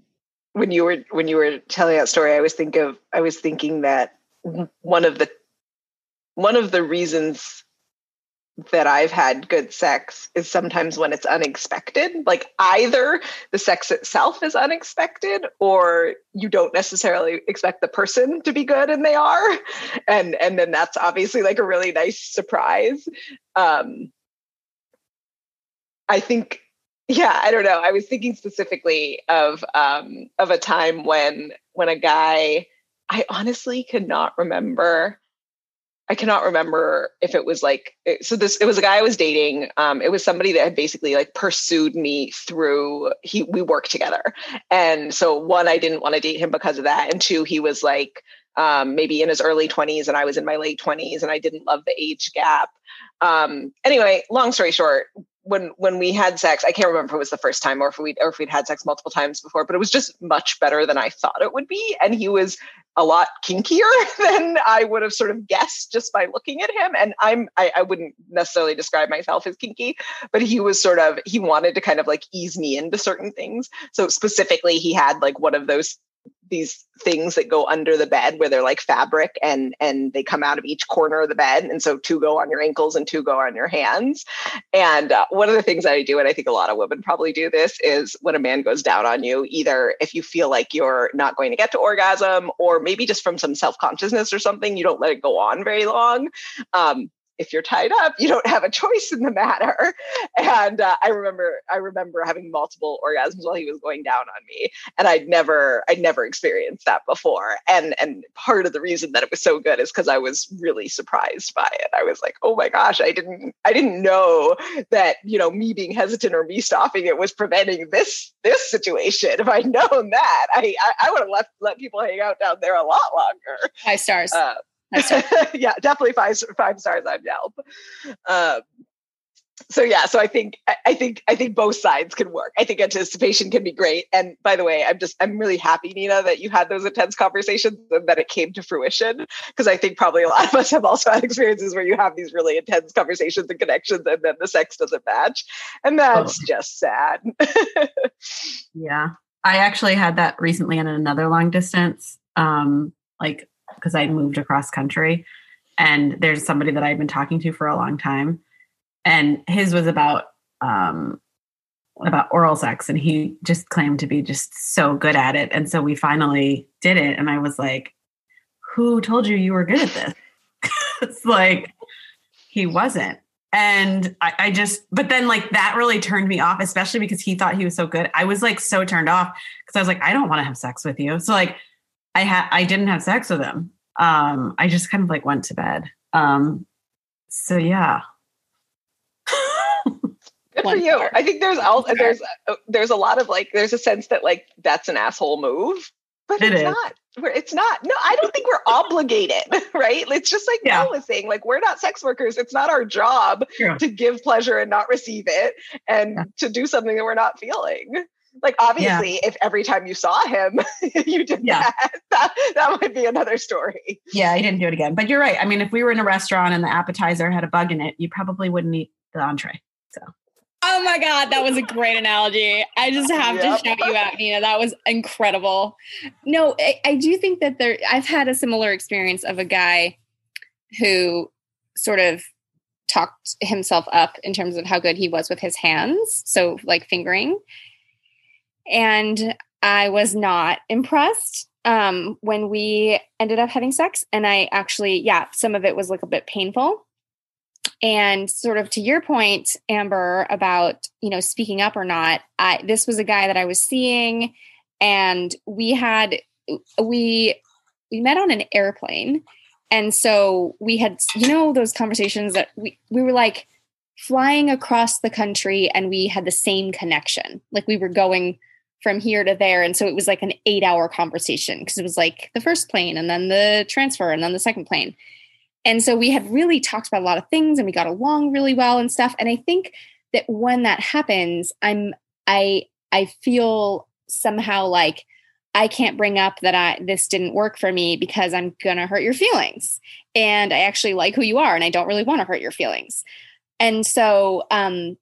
when you were when you were telling that story, I was think of I was thinking that one of the one of the reasons that I've had good sex is sometimes when it's unexpected. Like either the sex itself is unexpected or you don't necessarily expect the person to be good and they are. And and then that's obviously like a really nice surprise. Um I think yeah i don't know i was thinking specifically of um of a time when when a guy i honestly cannot remember i cannot remember if it was like so this it was a guy i was dating um it was somebody that had basically like pursued me through he we worked together and so one i didn't want to date him because of that and two he was like um, maybe in his early 20s and I was in my late 20s and I didn't love the age gap. Um, anyway, long story short, when when we had sex, I can't remember if it was the first time or if we or if we'd had sex multiple times before, but it was just much better than I thought it would be. And he was a lot kinkier than I would have sort of guessed just by looking at him. And I'm I, I wouldn't necessarily describe myself as kinky, but he was sort of he wanted to kind of like ease me into certain things. So specifically, he had like one of those these things that go under the bed where they're like fabric and and they come out of each corner of the bed and so two go on your ankles and two go on your hands. And uh, one of the things i do and i think a lot of women probably do this is when a man goes down on you either if you feel like you're not going to get to orgasm or maybe just from some self-consciousness or something you don't let it go on very long um, if you're tied up, you don't have a choice in the matter. And uh, I remember, I remember having multiple orgasms while he was going down on me, and I'd never, I'd never experienced that before. And and part of the reason that it was so good is because I was really surprised by it. I was like, oh my gosh, I didn't, I didn't know that you know me being hesitant or me stopping it was preventing this this situation. If I'd known that, I I, I would have let let people hang out down there a lot longer. Five stars. Uh, yeah, definitely five five stars on Yelp. Um, so yeah, so I think I think I think both sides can work. I think anticipation can be great. And by the way, I'm just I'm really happy, Nina, that you had those intense conversations and that it came to fruition. Because I think probably a lot of us have also had experiences where you have these really intense conversations and connections, and then the sex doesn't match, and that's oh. just sad. yeah, I actually had that recently in another long distance. Um, like because I moved across country and there's somebody that I've been talking to for a long time and his was about um about oral sex and he just claimed to be just so good at it and so we finally did it and I was like who told you you were good at this? It's like he wasn't. And I, I, just but then like that really turned me off especially because he thought he was so good. I was like so turned off because i was like i don't want to have sex with you. So like I had I didn't have sex with him. Um, I just kind of like went to bed. Um, so yeah. Good for you. I think there's all there's uh, there's a lot of like there's a sense that like that's an asshole move, but it it's is. not. It's not. No, I don't think we're obligated, right? It's just like yeah. was saying, like we're not sex workers. It's not our job to give pleasure and not receive it, and yeah. to do something that we're not feeling. Like obviously, yeah. if every time you saw him, you did yeah. that, that, that might be another story. Yeah, I didn't do it again. But you're right. I mean, if we were in a restaurant and the appetizer had a bug in it, you probably wouldn't eat the entree. So. Oh my God, that was a great analogy. I just have yep. to shout you out, Nina. That was incredible. No, I, I, do think that there, I've had a similar experience of a guy who sort of talked himself up in terms of how good he was with his hands. So, like fingering. And I was not impressed um, when we ended up having sex. And I actually, yeah, some of it was like a bit painful. And sort of to your point, Amber, about you know speaking up or not, I, this was a guy that I was seeing, and we had we we met on an airplane, and so we had you know those conversations that we we were like flying across the country, and we had the same connection, like we were going from here to there. And so it was like an eight hour conversation because it was like the first plane and then the transfer and then the second plane. And so we had really talked about a lot of things and we got along really well and stuff. And I think that when that happens, I'm I I feel somehow like I can't bring up that I this didn't work for me because I'm gonna hurt your feelings. And I actually like who you are and I don't really want to hurt your feelings. And so um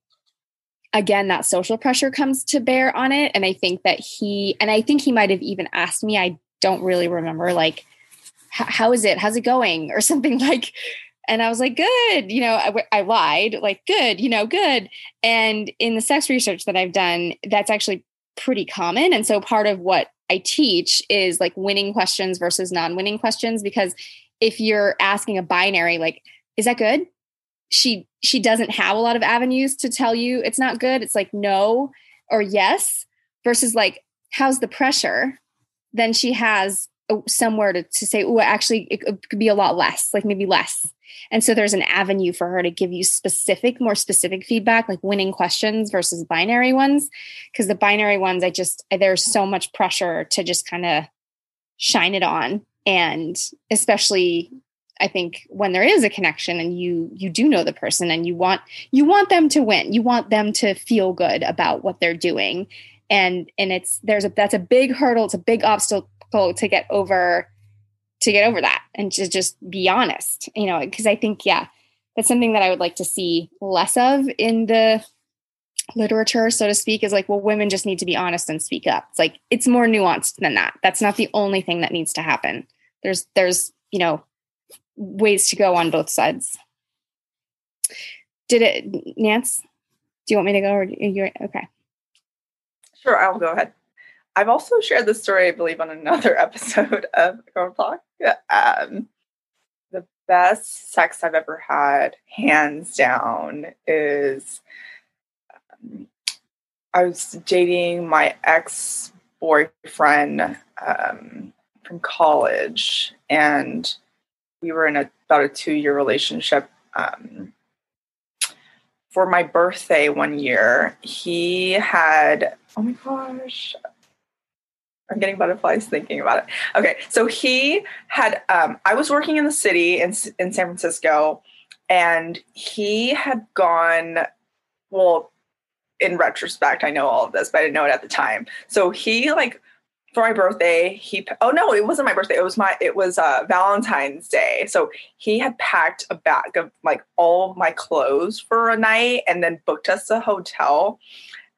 again that social pressure comes to bear on it. And i think that he and i think he might have even asked me i don't really remember like how is it? How's it going? or something like and i was like good you know I, I lied like good you know good. And in the sex research that i've done that's actually pretty common. And so part of what i teach is like winning questions versus non-winning questions because if you're asking a binary like is that good she she doesn't have a lot of avenues to tell you it's not good. It's like no or yes versus like how's the pressure? Then she has somewhere to, to say oh actually it could be a lot less like maybe less. And so there's an avenue for her to give you specific more specific feedback like winning questions versus binary ones. Because the binary ones i just there's so much pressure to just kind of shine it on. And especially I think when there is a connection and you you do know the person and you want you want them to win. You want them to feel good about what they're doing. And and it's there's a that's a big hurdle, it's a big obstacle to get over to get over that and to just be honest. You know, because I think yeah, that's something that I would like to see less of in the literature, so to speak, is like, well, women just need to be honest and speak up. It's like it's more nuanced than that. That's not the only thing that needs to happen. There's there's, you know, ways to go on both sides. Did it, Nance? Do you want me to go or you okay? Sure, I'll go ahead. I've also shared this story, I believe, on another episode of Girl Talk. Um, the best sex I've ever had, hands down, is um, I was dating my ex boyfriend um, from college, and we were in a, about a two year relationship. Um, for my birthday one year, he had, oh my gosh, I'm getting butterflies thinking about it. Okay, so he had, um, I was working in the city in, in San Francisco, and he had gone, well, in retrospect, I know all of this, but I didn't know it at the time. So he like for my birthday he oh no it wasn't my birthday it was my it was uh valentine's day. So he had packed a bag of like all of my clothes for a night and then booked us a hotel.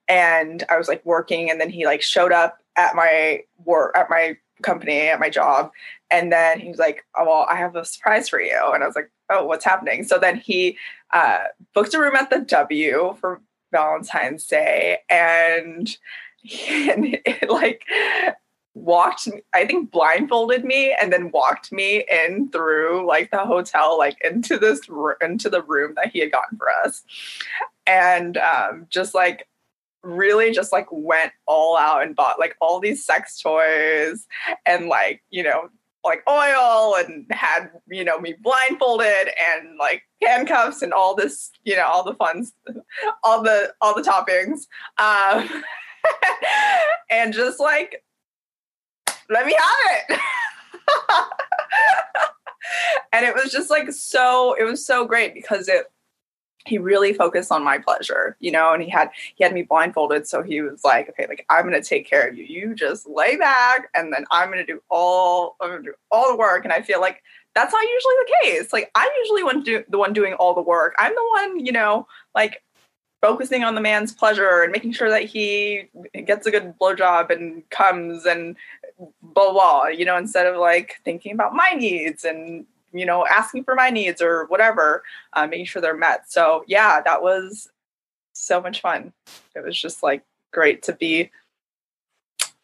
And i was like working and then he like showed up at my work at my company at my job. And then he was like oh well i have a surprise for you. And i was like oh what's happening? So then he uh booked a room at the w for valentine's day and and it like walked i think blindfolded me and then walked me in through like the hotel like into this into the room that he had gotten for us. And um just like really just like went all out and bought like all these sex toys and like you know like oil and had you know me blindfolded and like handcuffs and all this you know all the funds all the all the toppings. Um and just like let me have it. and it was just like so it was so great because it he really focused on my pleasure, you know, and he had he had me blindfolded, so he was like, "Okay, like I'm gonna take care of you. You just lay back, and then I'm gonna do all I'm gonna do all the work." And I feel like that's not usually the case. Like I'm usually one do, the one doing all the work. I'm the one, you know, like focusing on the man's pleasure and making sure that he gets a good blowjob and comes and blah. You know, instead of like thinking about my needs and you know asking for my needs or whatever, uh, making sure they're met. So yeah, that was so much fun. It was just like great to be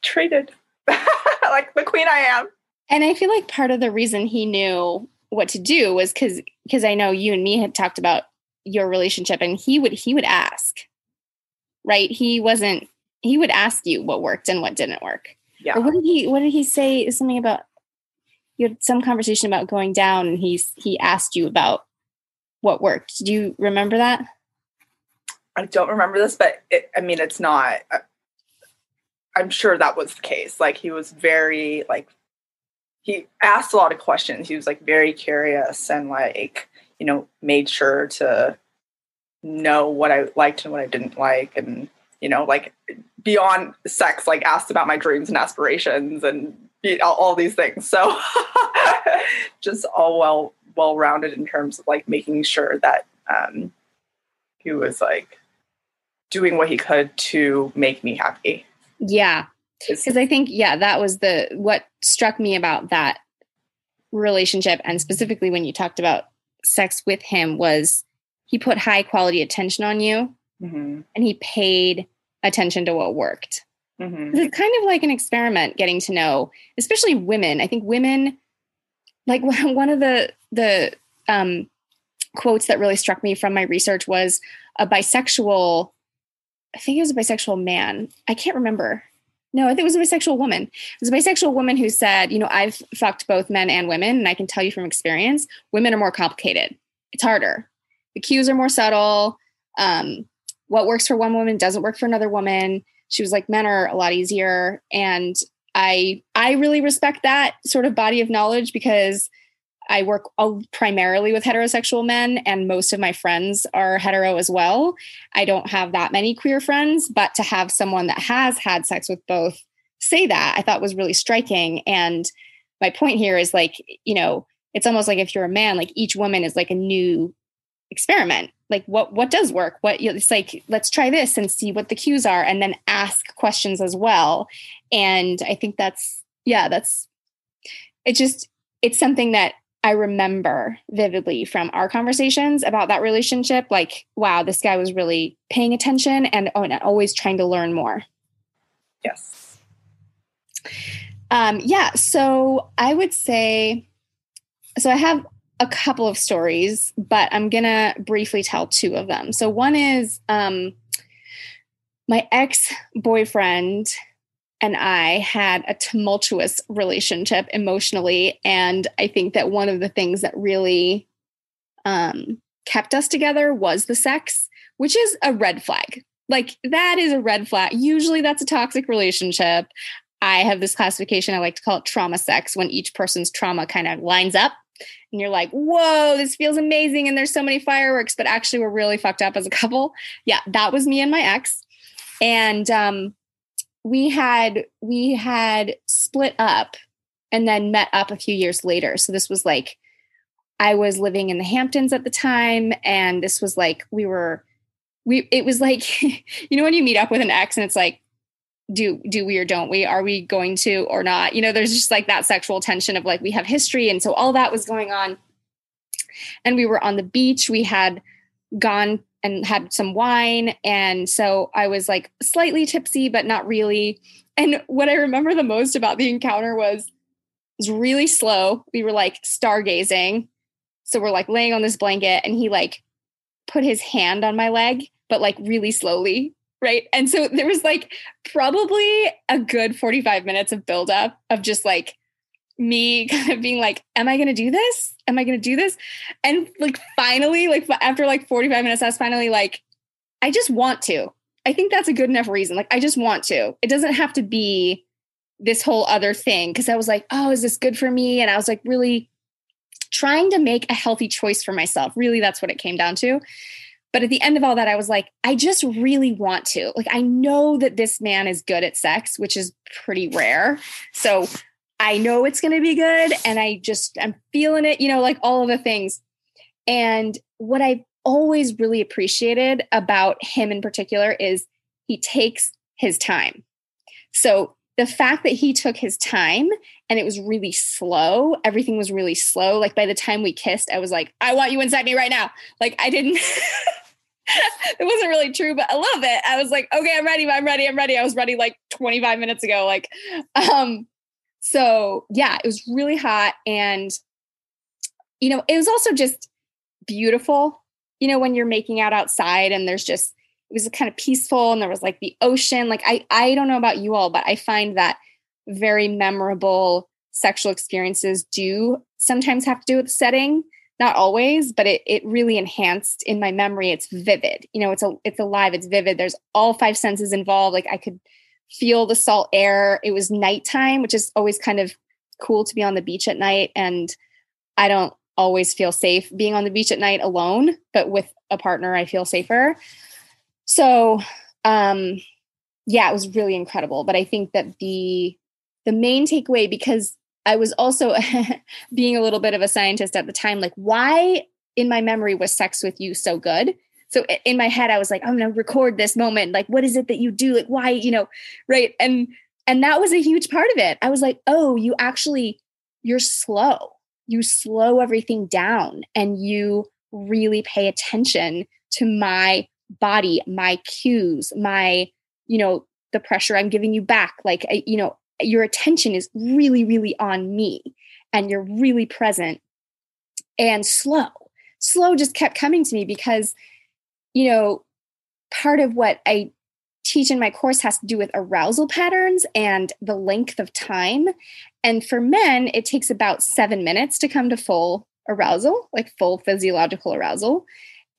treated like the queen I am. And I feel like part of the reason he knew what to do was because because I know you and me had talked about your relationship and he would he would ask. Right? He wasn't he would ask you what worked and what didn't work. Yeah. Or what did he what did he say something about you had some conversation about going down and he's he asked you about what worked. Do you remember that? I don't remember this, but it, I mean, it's not. Uh, I'm sure that was the case. Like he was very like he asked a lot of questions. He was like very curious and like you know made sure to know what I liked and what I didn't like, and you know like beyond sex, like asked about my dreams and aspirations and all, all these things. So just all well well rounded in terms of like making sure that um, he was like doing what he could to make me happy. Yeah. Because I think, yeah, that was the what struck me about that relationship. And specifically when you talked about sex with him, was he put high quality attention on you mm-hmm. and he paid attention to what worked. Mm-hmm. It's kind of like an experiment getting to know, especially women. I think women, like one of the, the, um, quotes that really struck me from my research was a bisexual I think it was a bisexual man. I can't remember. No, I think it was a bisexual woman. It was a bisexual woman who said, you know, I've fucked both men and women, and I can tell you from experience, women are more complicated. It's harder. The cues are more subtle. Um, what works for one woman doesn't work for another woman. She was like, men are a lot easier. And I I really respect that sort of body of knowledge because I work primarily with heterosexual men, and most of my friends are hetero as well. I don't have that many queer friends, but to have someone that has had sex with both say that I thought was really striking. And my point here is like, you know, it's almost like if you're a man, like each woman is like a new experiment. Like what what does work? What you know, it's like let's try this and see what the cues are, and then ask questions as well. And I think that's yeah, that's it. Just it's something that I remember vividly from our conversations about that relationship like, wow, this guy was really paying attention and, oh, and always trying to learn more. Yes. Um, yeah. So I would say, so I have a couple of stories, but I'm going to briefly tell two of them. So one is um, my ex boyfriend and I had a tumultuous relationship emotionally. And I think that one of the things that really um, kept us together was the sex, which is a red flag. Like, that is a red flag. Usually, that's a toxic relationship. I have this classification, I like to call it trauma sex, when each person's trauma kind of lines up and you're like, whoa, this feels amazing. And there's so many fireworks, but actually, we're really fucked up as a couple. Yeah, that was me and my ex. And um, we had we had split up and then met up a few years later. So this was like I was living in the Hamptons at the time and this was like we were we it was like you know when you meet up with an ex and it's like do do we or don't we are we going to or not you know there's just like that sexual tension of like we have history and so all that was going on and we were on the beach we had gone and had some wine. And so I was like slightly tipsy, but not really. And what I remember the most about the encounter was it was really slow. We were like stargazing. So we're like laying on this blanket and he like put his hand on my leg, but like really slowly. Right. And so there was like probably a good 45 minutes of buildup of just like me kind of being like, Am I going to do this? Am I going to do this? And like, finally, like, after like 45 minutes, I was finally like, I just want to. I think that's a good enough reason. Like, I just want to. It doesn't have to be this whole other thing. Cause I was like, Oh, is this good for me? And I was like, really trying to make a healthy choice for myself. Really, that's what it came down to. But at the end of all that, I was like, I just really want to. Like, I know that this man is good at sex, which is pretty rare. So I know it's going to be good and I just I'm feeling it, you know, like all of the things. And what I've always really appreciated about him in particular is he takes his time. So the fact that he took his time and it was really slow, everything was really slow. Like by the time we kissed, I was like, I want you inside me right now. Like I didn't it wasn't really true, but a little bit. I was like, okay, I'm ready, I'm ready, I'm ready. I was ready like 25 minutes ago. Like, um, so yeah, it was really hot. And, you know, it was also just beautiful, you know, when you're making out outside and there's just, it was kind of peaceful and there was like the ocean. Like, I, I don't know about you all, but I find that very memorable sexual experiences do sometimes have to do with setting not always but it, it really enhanced in my memory. It's vivid you know it's a it's alive it's vivid. There's all five senses involved. Like i could feel the salt air. It was nighttime which is always kind of cool to be on the beach at night and i don't always feel safe being on the beach at night alone but with a partner i feel safer. So um yeah it was really incredible but i think that the the main takeaway because I was also being a little bit of a scientist at the time, like, why in my memory was sex with you so good? So in my head, I was like, I'm gonna record this moment. Like, what is it that you do? Like, why, you know, right? And and that was a huge part of it. I was like, oh, you actually, you're slow. You slow everything down and you really pay attention to my body, my cues, my, you know, the pressure I'm giving you back. Like, you know, your attention is really, really on me and you're really present and slow. Slow just kept coming to me because, you know, part of what I teach in my course has to do with arousal patterns and the length of time. And for men, it takes about seven minutes to come to full arousal, like full physiological arousal.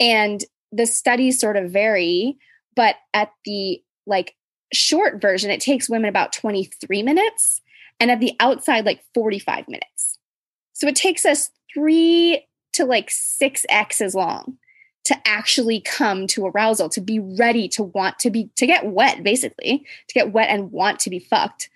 And the studies sort of vary, but at the like short version, it takes women about 23 minutes, and at the outside, like 45 minutes. So it takes us three to like six X as long to actually come to arousal, to be ready to want to be, to get wet, basically, to get wet and want to be fucked.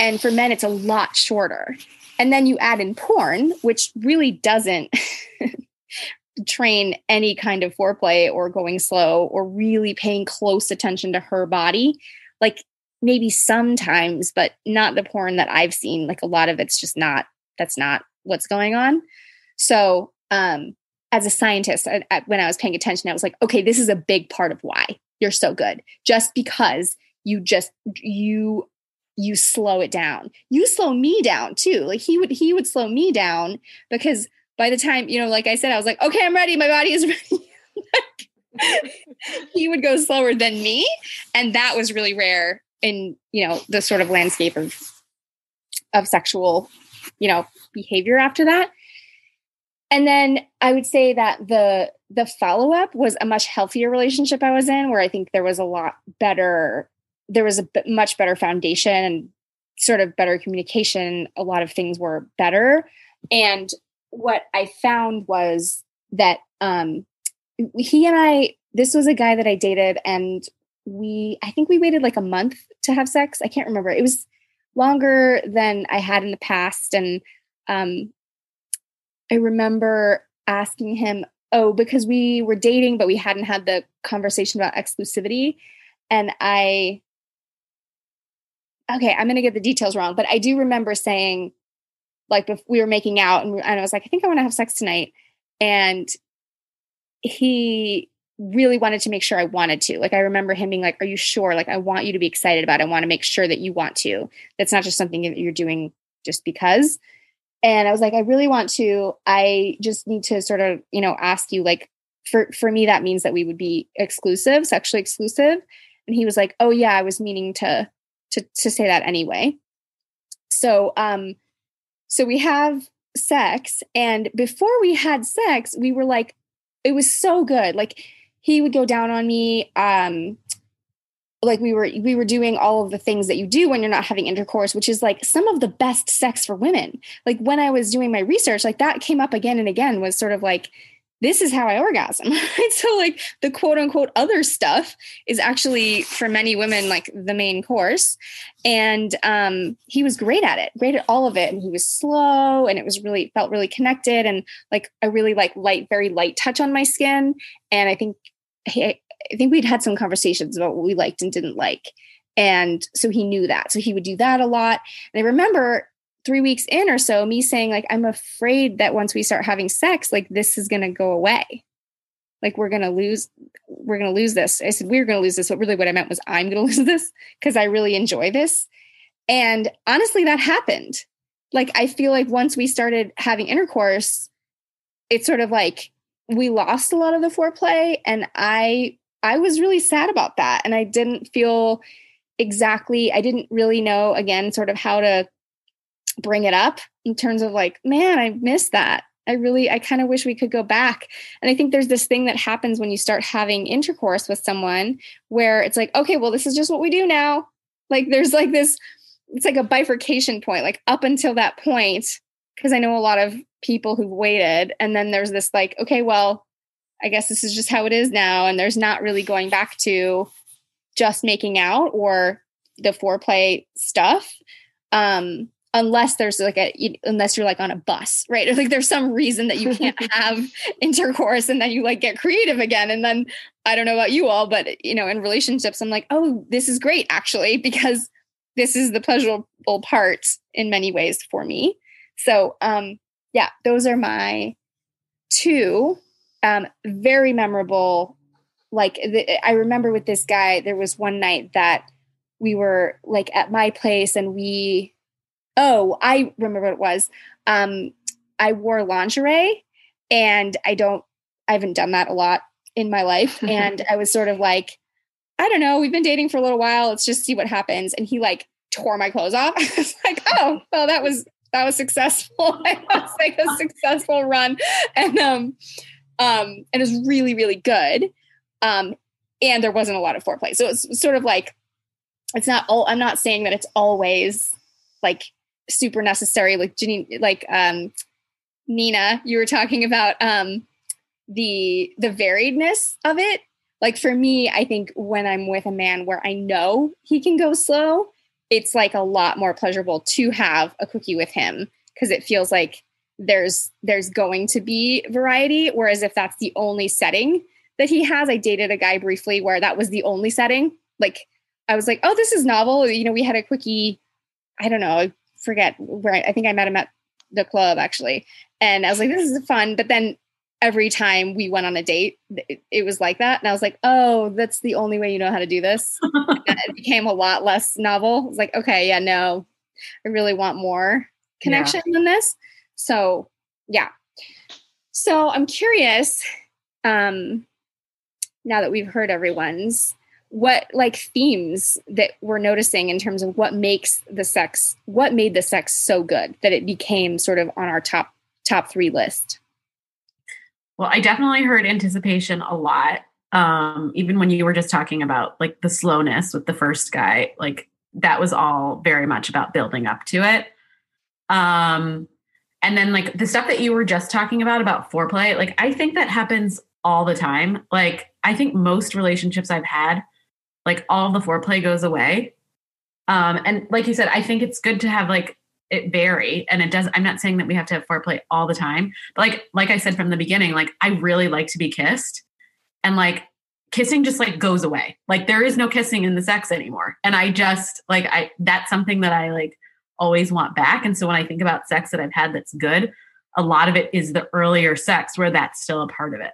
And for men, it's a lot shorter. And then you add in porn, which really doesn't train any kind of foreplay or going slow or really paying close attention to her body like maybe sometimes, but not the porn that I've seen. Like a lot of it's just not, that's not what's going on. So, um, as a scientist, I, I, when I was paying attention, I was like, okay, this is a big part of why you're so good. Just because you just, you, you slow it down. You slow me down too. Like he would, he would slow me down because by the time, you know, like I said, I was like, okay, I'm ready. My body is ready. he would go slower than me and that was really rare in you know the sort of landscape of of sexual you know behavior after that. And then i would say that the the follow up was a much healthier relationship i was in where i think there was a lot better there was a much better foundation and sort of better communication. A lot of things were better. And what i found was that um he and I, this was a guy that I dated, and we, I think we waited like a month to have sex. I can't remember. It was longer than I had in the past. And um, I remember asking him, oh, because we were dating, but we hadn't had the conversation about exclusivity. And I, okay, I'm going to get the details wrong, but I do remember saying, like, we were making out, and, and I was like, I think I want to have sex tonight. And he really wanted to make sure I wanted to. Like I remember him being like, "Are you sure? Like I want you to be excited about. It. I want to make sure that you want to. That's not just something that you're doing just because." And I was like, "I really want to. I just need to sort of, you know, ask you like for for me that means that we would be exclusive, sexually exclusive." And he was like, "Oh yeah, I was meaning to to to say that anyway." So, um so we have sex and before we had sex, we were like it was so good. Like he would go down on me. Um, like we were we were doing all of the things that you do when you're not having intercourse which is like some of the best sex for women like when i was doing my research like that came up again and again was sort of like this is how I orgasm. Right. So, like, the quote unquote other stuff is actually for many women like the main course. And um, he was great at it, great at all of it. And he was slow and it was really felt really connected and like a really like light, very light touch on my skin. And I think he, I think we'd had some conversations about what we liked and didn't like. And so he knew that. So he would do that a lot. And I remember three weeks in or so, me saying, like, I'm afraid that once we start having sex, like this is gonna go away. Like we're gonna lose, we're gonna lose this. I said, we're gonna lose this. But really what I meant was I'm gonna lose this because I really enjoy this. And honestly, that happened. Like I feel like once we started having intercourse, it's sort of like we lost a lot of the foreplay. And I I was really sad about that. And I didn't feel exactly, I didn't really know again, sort of how to bring it up in terms of like, man, I missed that. I really, I kind of wish we could go back. And I think there's this thing that happens when you start having intercourse with someone where it's like, okay, well, this is just what we do now. Like there's like this, it's like a bifurcation point, like up until that point, because I know a lot of people who've waited. And then there's this like, okay, well, I guess this is just how it is now. And there's not really going back to just making out or the foreplay stuff. Um, unless there's like a unless you're like on a bus right? Or like there's some reason that you can't have intercourse and then you like get creative again. And then i don't know about you all but you know in relationships i'm like oh this is great actually because this is the pleasurable part in many ways for me. So um yeah those are my two um very memorable like the, i remember with this guy there was one night that we were like at my place and we oh, I remember what it was. Um, I wore lingerie and I don't, I haven't done that a lot in my life. And I was sort of like, I don't know, we've been dating for a little while. Let's just see what happens. And he like tore my clothes off. I was like, oh, well, that was, that was successful. it was like a successful run. And, um, um, and it was really, really good. Um, and there wasn't a lot of foreplay. So it's sort of like, it's not all, I'm not saying that it's always like super necessary like Jenny, like um Nina you were talking about um the the variedness of it. Like for me I think when I'm with a man where I know he can go slow it's like a lot more pleasurable to have a cookie with him because it feels like there's there's going to be variety. Whereas if that's the only setting that he has I dated a guy briefly where that was the only setting. Like I was like oh this is novel. You know we had a quickie I don't know forget where I, I think I met him at the club actually. And I was like, this is fun. But then every time we went on a date, it, it, was like that. And I was like, oh, that's the only way you know how to do this. it became a lot less novel. It's like, okay, yeah, no, I really want more connection yeah. than this. So yeah. So I'm curious, um, now that we've heard everyone's, what like themes that we're noticing in terms of what makes the sex what made the sex so good that it became sort of on our top top three list? Well i definitely heard anticipation a lot um even when you were just talking about like the slowness with the first guy like that was all very much about building up to it. Um and then like the stuff that you were just talking about about foreplay like i think that happens all the time. Like i think most relationships i've had like all the foreplay goes away. Um, and like you said, I think it's good to have like it vary. And it does i'm not saying that we have to have foreplay all the time but like like i said from the beginning like i really like to be kissed. And like kissing just like goes away. Like there is no kissing in the sex anymore. And i just like i that's something that i like always want back. And so when i think about sex that i've had that's good a lot of it is the earlier sex where that's still a part of it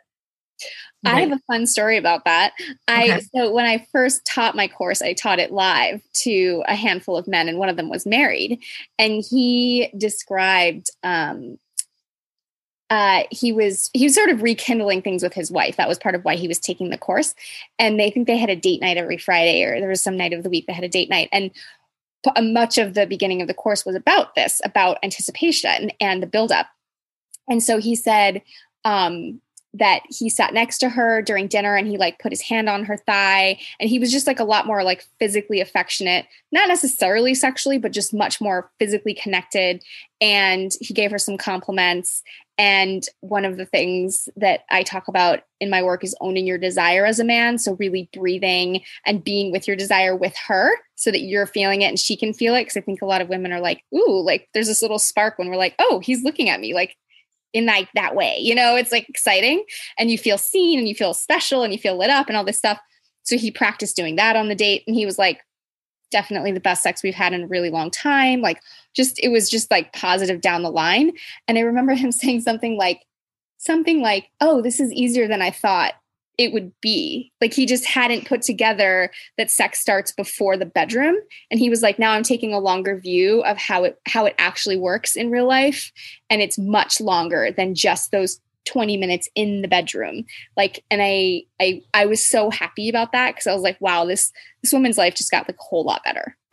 I have a fun story about that. I so when I first taught my course, I taught it live to a handful of men, and one of them was married, and he described um, uh, he was he was sort of rekindling things with his wife. That was part of why he was taking the course. And they think they had a date night every Friday, or there was some night of the week they had a date night. And p- much of the beginning of the course was about this, about anticipation and the buildup. And so he said, um, that he sat next to her during dinner and he like put his hand on her thigh and he was just like a lot more like physically affectionate not necessarily sexually but just much more physically connected and he gave her some compliments And one of the things that I talk about in my work is owning your desire as a man. So, really breathing and being with your desire with her so that you're feeling it and she can feel it. Cause I think a lot of women are like, ooh, like there's this little spark when we're like, oh, he's looking at me like in like that way. You know, it's like exciting and you feel seen and you feel special and you feel lit up and all this stuff. So, he practiced doing that on the date and he was like, definitely the best sex we've had in a really long time. Like, just, it was just like positive down the line. And I remember him saying something like, something like, oh, this is easier than I thought it would be. Like, he just hadn't put together that sex starts before the bedroom. And he was like, now I'm taking a longer view of how it, how it actually works in real life. And it's much longer than just those 20 minutes in the bedroom like and i i i was so happy about that because i was like wow this this woman's life just got like a whole lot better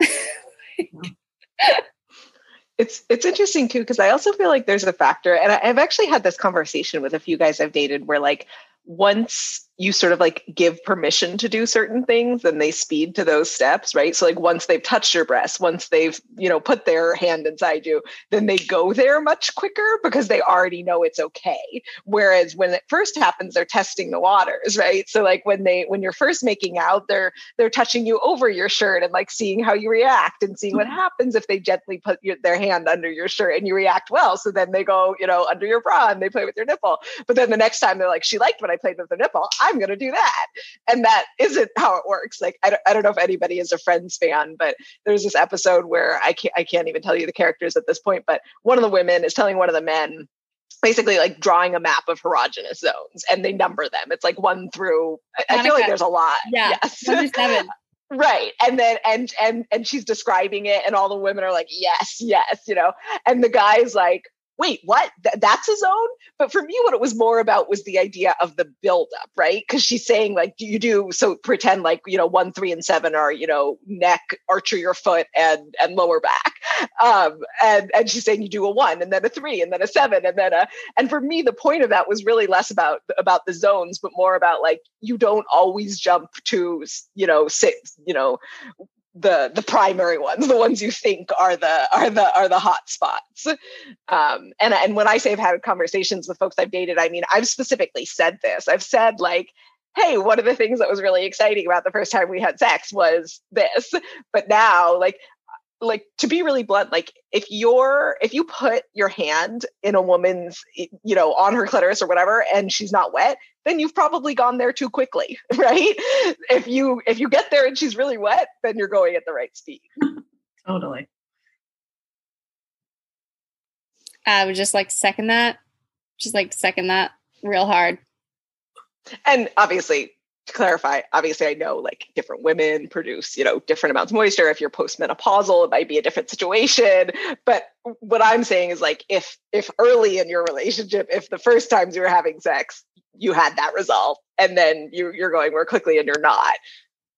it's it's interesting too because i also feel like there's a factor and i've actually had this conversation with a few guys i've dated where like once you sort of like give permission to do certain things and they speed to those steps right? So like once they've touched your breast once they've you know put their hand inside you then they go there much quicker because they already know it's okay. Whereas when it first happens they're testing the waters right? So like when they when you're first making out they're they're touching you over your shirt and like seeing how you react and seeing what mm-hmm. happens if they gently put your, their hand under your shirt and you react well. So then they go you know under your bra and they play with your nipple. But then the next time they're like she liked when i played with the nipple I'm going to do that. And that isn't how it works. Like, I don't, I don't know if anybody is a Friends fan, but there's this episode where I can't, I can't even tell you the characters at this point, but one of the women is telling one of the men, basically like drawing a map of erogenous zones and they number them. It's like one through, I, feel like there's a lot. Yeah. Yes. seven. right and then and and and she's describing it and all the women are like yes yes you know and the guy's like wait, what? Th- that's a zone? But for me, what it was more about was the idea of the buildup, right? Because she's saying, like, you do so pretend like, you know, one, three, and seven are, you know, neck, archer your foot, and and lower back. Um, and and she's saying you do a one and then a three and then a seven and then a and for me, the point of that was really less about about the zones, but more about like you don't always jump to, you know, six, you know, the the primary ones the ones you think are the are the are the hot spots. Um and and when i say i've had conversations with folks i've dated i mean i've specifically said this. I've said like hey one of the things that was really exciting about the first time we had sex was this. But now like like to be really blunt like if you're if you put your hand in a woman's you know on her clitoris or whatever and she's not wet then you've probably gone there too quickly right? If you if you get there and she's really wet then you're going at the right speed. Totally. I would just like second that just like second that real hard. And obviously to clarify, obviously I know like different women produce, you know, different amounts of moisture. If you're postmenopausal, it might be a different situation. But what I'm saying is like if if early in your relationship, if the first times you were having sex, you had that result, and then you you're going more quickly and you're not,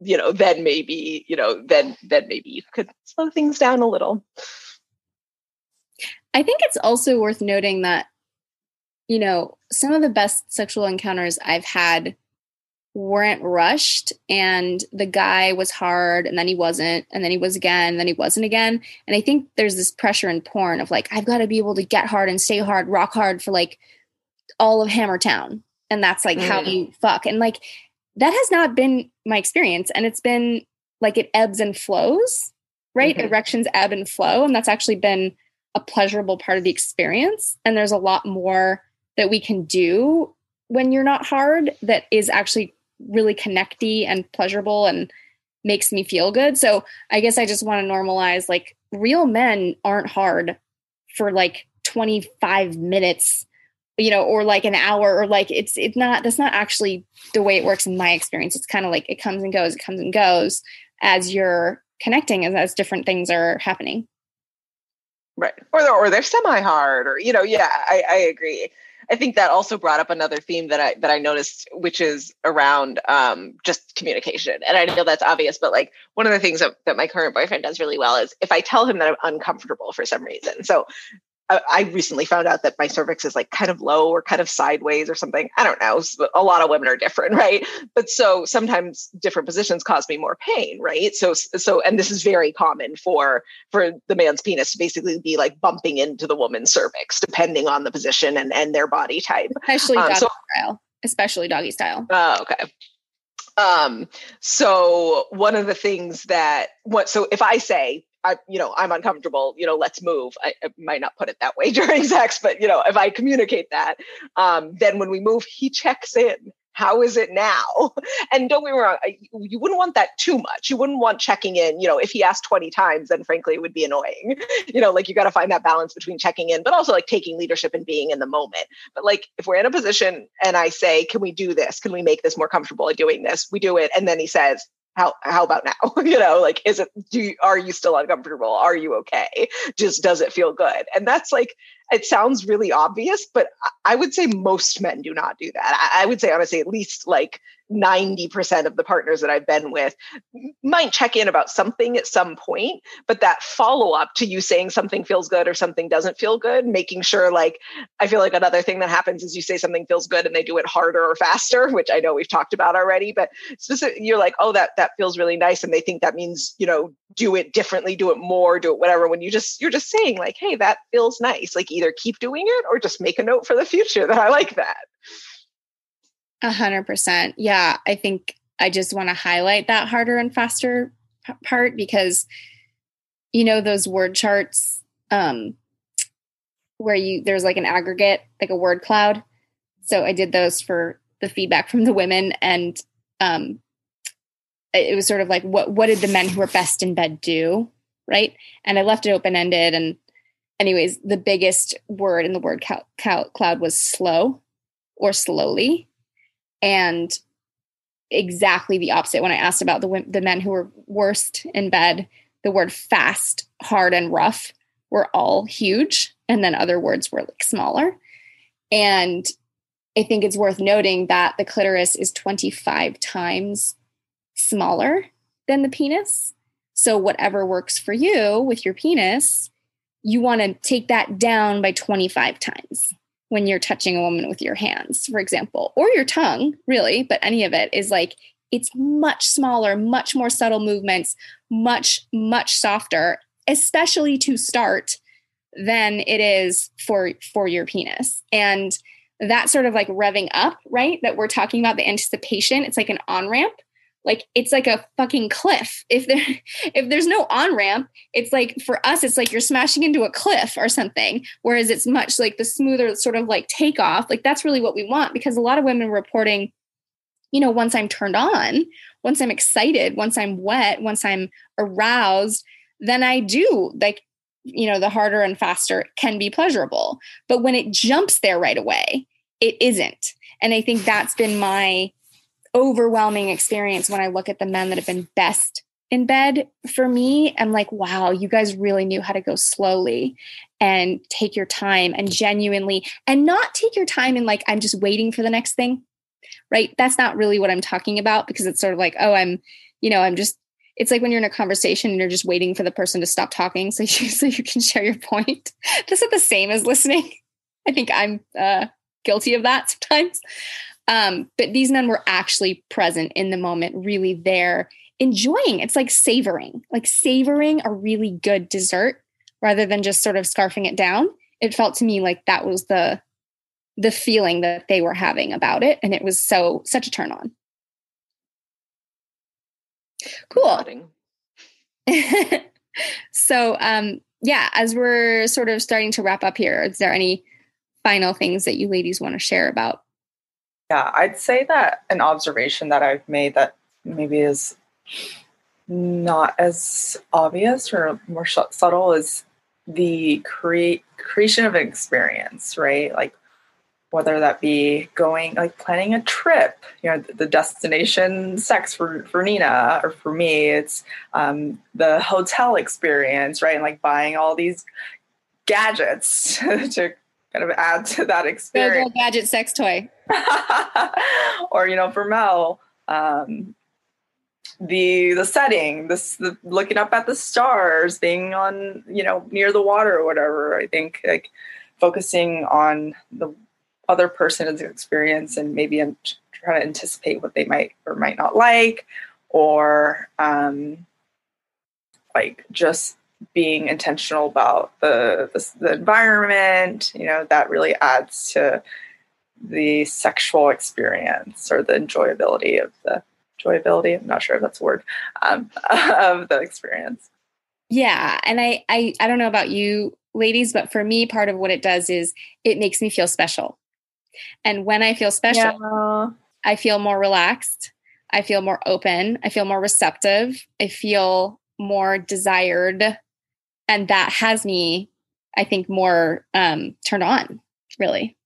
you know, then maybe, you know, then then maybe you could slow things down a little. I think it's also worth noting that, you know, some of the best sexual encounters I've had weren't rushed and the guy was hard and then he wasn't and then he was again and then he wasn't again. And i think there's this pressure in porn of like i've got to be able to get hard and stay hard rock hard for like all of hammertown and that's like mm. how you fuck. And like that has not been my experience. And it's been like it ebbs and flows right? Mm-hmm. erections ebb and flow. And that's actually been a pleasurable part of the experience. And there's a lot more that we can do when you're not hard that is actually really connecty and pleasurable and makes me feel good. So I guess I just want to normalize like real men aren't hard for like 25 minutes, you know, or like an hour or like it's it's not that's not actually the way it works in my experience. It's kind of like it comes and goes, it comes and goes as you're connecting as, as different things are happening. Right. Or they're, or they're semi hard or you know, yeah, I, I agree. I think that also brought up another theme that I that I noticed, which is around um, just communication. And I know that's obvious, but like one of the things that, that my current boyfriend does really well is if I tell him that I'm uncomfortable for some reason. So I recently found out that my cervix is like kind of low or kind of sideways or something. I don't know. A lot of women are different, right? But so sometimes different positions cause me more pain, right? So so and this is very common for for the man's penis to basically be like bumping into the woman's cervix, depending on the position and and their body type, especially um, doggy so, style. Especially doggy style. Oh, okay. Um, so one of the things that what so if I say I, you know, I'm uncomfortable, you know, let's move. I, I, might not put it that way during sex, but you know, if I communicate that, um, then when we move, he checks in how is it now? And don't get me wrong, you wouldn't want that too much. You wouldn't want checking in. You know, if he asked 20 times, then frankly, it would be annoying. You know, like you got to find that balance between checking in, but also like taking leadership and being in the moment. But like if we're in a position and I say, can we do this? Can we make this more comfortable at doing this? We do it. And then he says, how how about now? You know like is it do you, are you still uncomfortable? Are you okay? Just does it feel good? And that's like it sounds really obvious but i would say most men do not do that i, would say honestly at least like 90% of the partners that I've been with might check in about something at some point, but that follow up to you saying something feels good or something doesn't feel good, making sure like I feel like another thing that happens is you say something feels good and they do it harder or faster, which I know we've talked about already, but you're like, oh, that that feels really nice. And they think that means, you know, do it differently, do it more, do it whatever. When you just you're just saying, like, hey, that feels nice. Like either keep doing it or just make a note for the future that I like that. A hundred percent. Yeah. I think I just want to highlight that harder and faster p- part because, you know, those word charts, um, where you, there's like an aggregate, like a word cloud. So I did those for the feedback from the women and, um, it was sort of like, what, what did the men who were best in bed do? Right. And I left it open ended. And anyways, the biggest word in the word cloud was slow or slowly and exactly the opposite when I asked about the the men who were worst in bed. The word fast, hard, and rough were all huge, and then other words were like smaller. And I think it's worth noting that the clitoris is 25 times smaller than the penis. So, whatever works for you with your penis, you want to take that down by 25 times when you're touching a woman with your hands, for example, or your tongue, really, but any of it is like it's much smaller, much more subtle movements, much, much softer, especially to start than it is for for your penis. And that sort of like revving up, right? That we're talking about the anticipation, it's like an on-ramp like it's like a fucking cliff. If there if there's no on ramp it's like for us it's like you're smashing into a cliff or something whereas it's much like the smoother sort of like takeoff like that's really what we want because a lot of women reporting you know once i'm turned on once i'm excited once i'm wet once i'm aroused then i do like you know the harder and faster can be pleasurable. But when it jumps there right away it isn't. And i think that's been my overwhelming experience when I look at the men that have been best in bed for me. I'm like, wow, you guys really knew how to go slowly and take your time and genuinely, and not take your time and like, I'm just waiting for the next thing. Right. That's not really what I'm talking about because it's sort of like, oh, I'm, you know, I'm just, it's like when you're in a conversation and you're just waiting for the person to stop talking so you, so you can share your point. That's not the same as listening. I think I'm uh, guilty of that sometimes. Um, but these men were actually present in the moment, really there, enjoying. It's like savoring, like savoring a really good dessert rather than just sort of scarfing it down. It felt to me like that was the the feeling that they were having about it, and it was so such a turn on. Cool. so, um, yeah, as we're sort of starting to wrap up here, is there any final things that you ladies want to share about yeah, I'd say that an observation that I've made that maybe is not as obvious or more sh- subtle is the create creation of an experience, right? Like whether that be going like planning a trip, you know, the destination sex for for Nina or for me, it's um, the hotel experience, right? And like buying all these gadgets to kind of add to that experience. gadget sex toy. or, you know, for Mel, um, the the setting, this the looking up at the stars, being on you know near the water or whatever. I think like focusing on the other person's experience and maybe I'm trying to anticipate what they might or might not like, or um, like just being intentional about the, the, the environment. You know that really adds to the sexual experience or the enjoyability of the enjoyability. I'm not sure if that's a word um, of the experience. Yeah, and I, I I don't know about you ladies, but for me, part of what it does is it makes me feel special. And when I feel special, yeah. I feel more relaxed. I feel more open. I feel more receptive. I feel more desired. And that has me, I think, more um, turned on, really.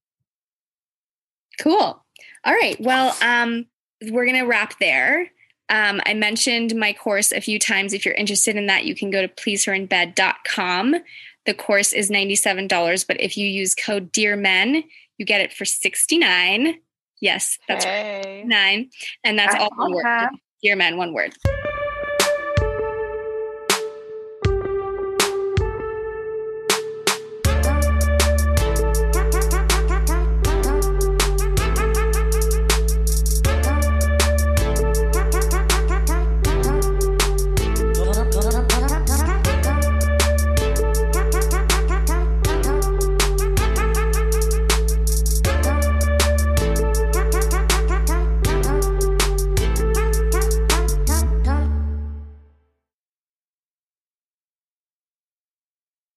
Cool. All right. Well, um, we're going to wrap there. Um, I mentioned my course a few times. If you're interested in that, you can go to pleaseherinbed.com. The course is $97, but if you use code Dear Men, you get it for 69 Yes, that's hey. right. Nine. And that's all one word. Dear Men, one word.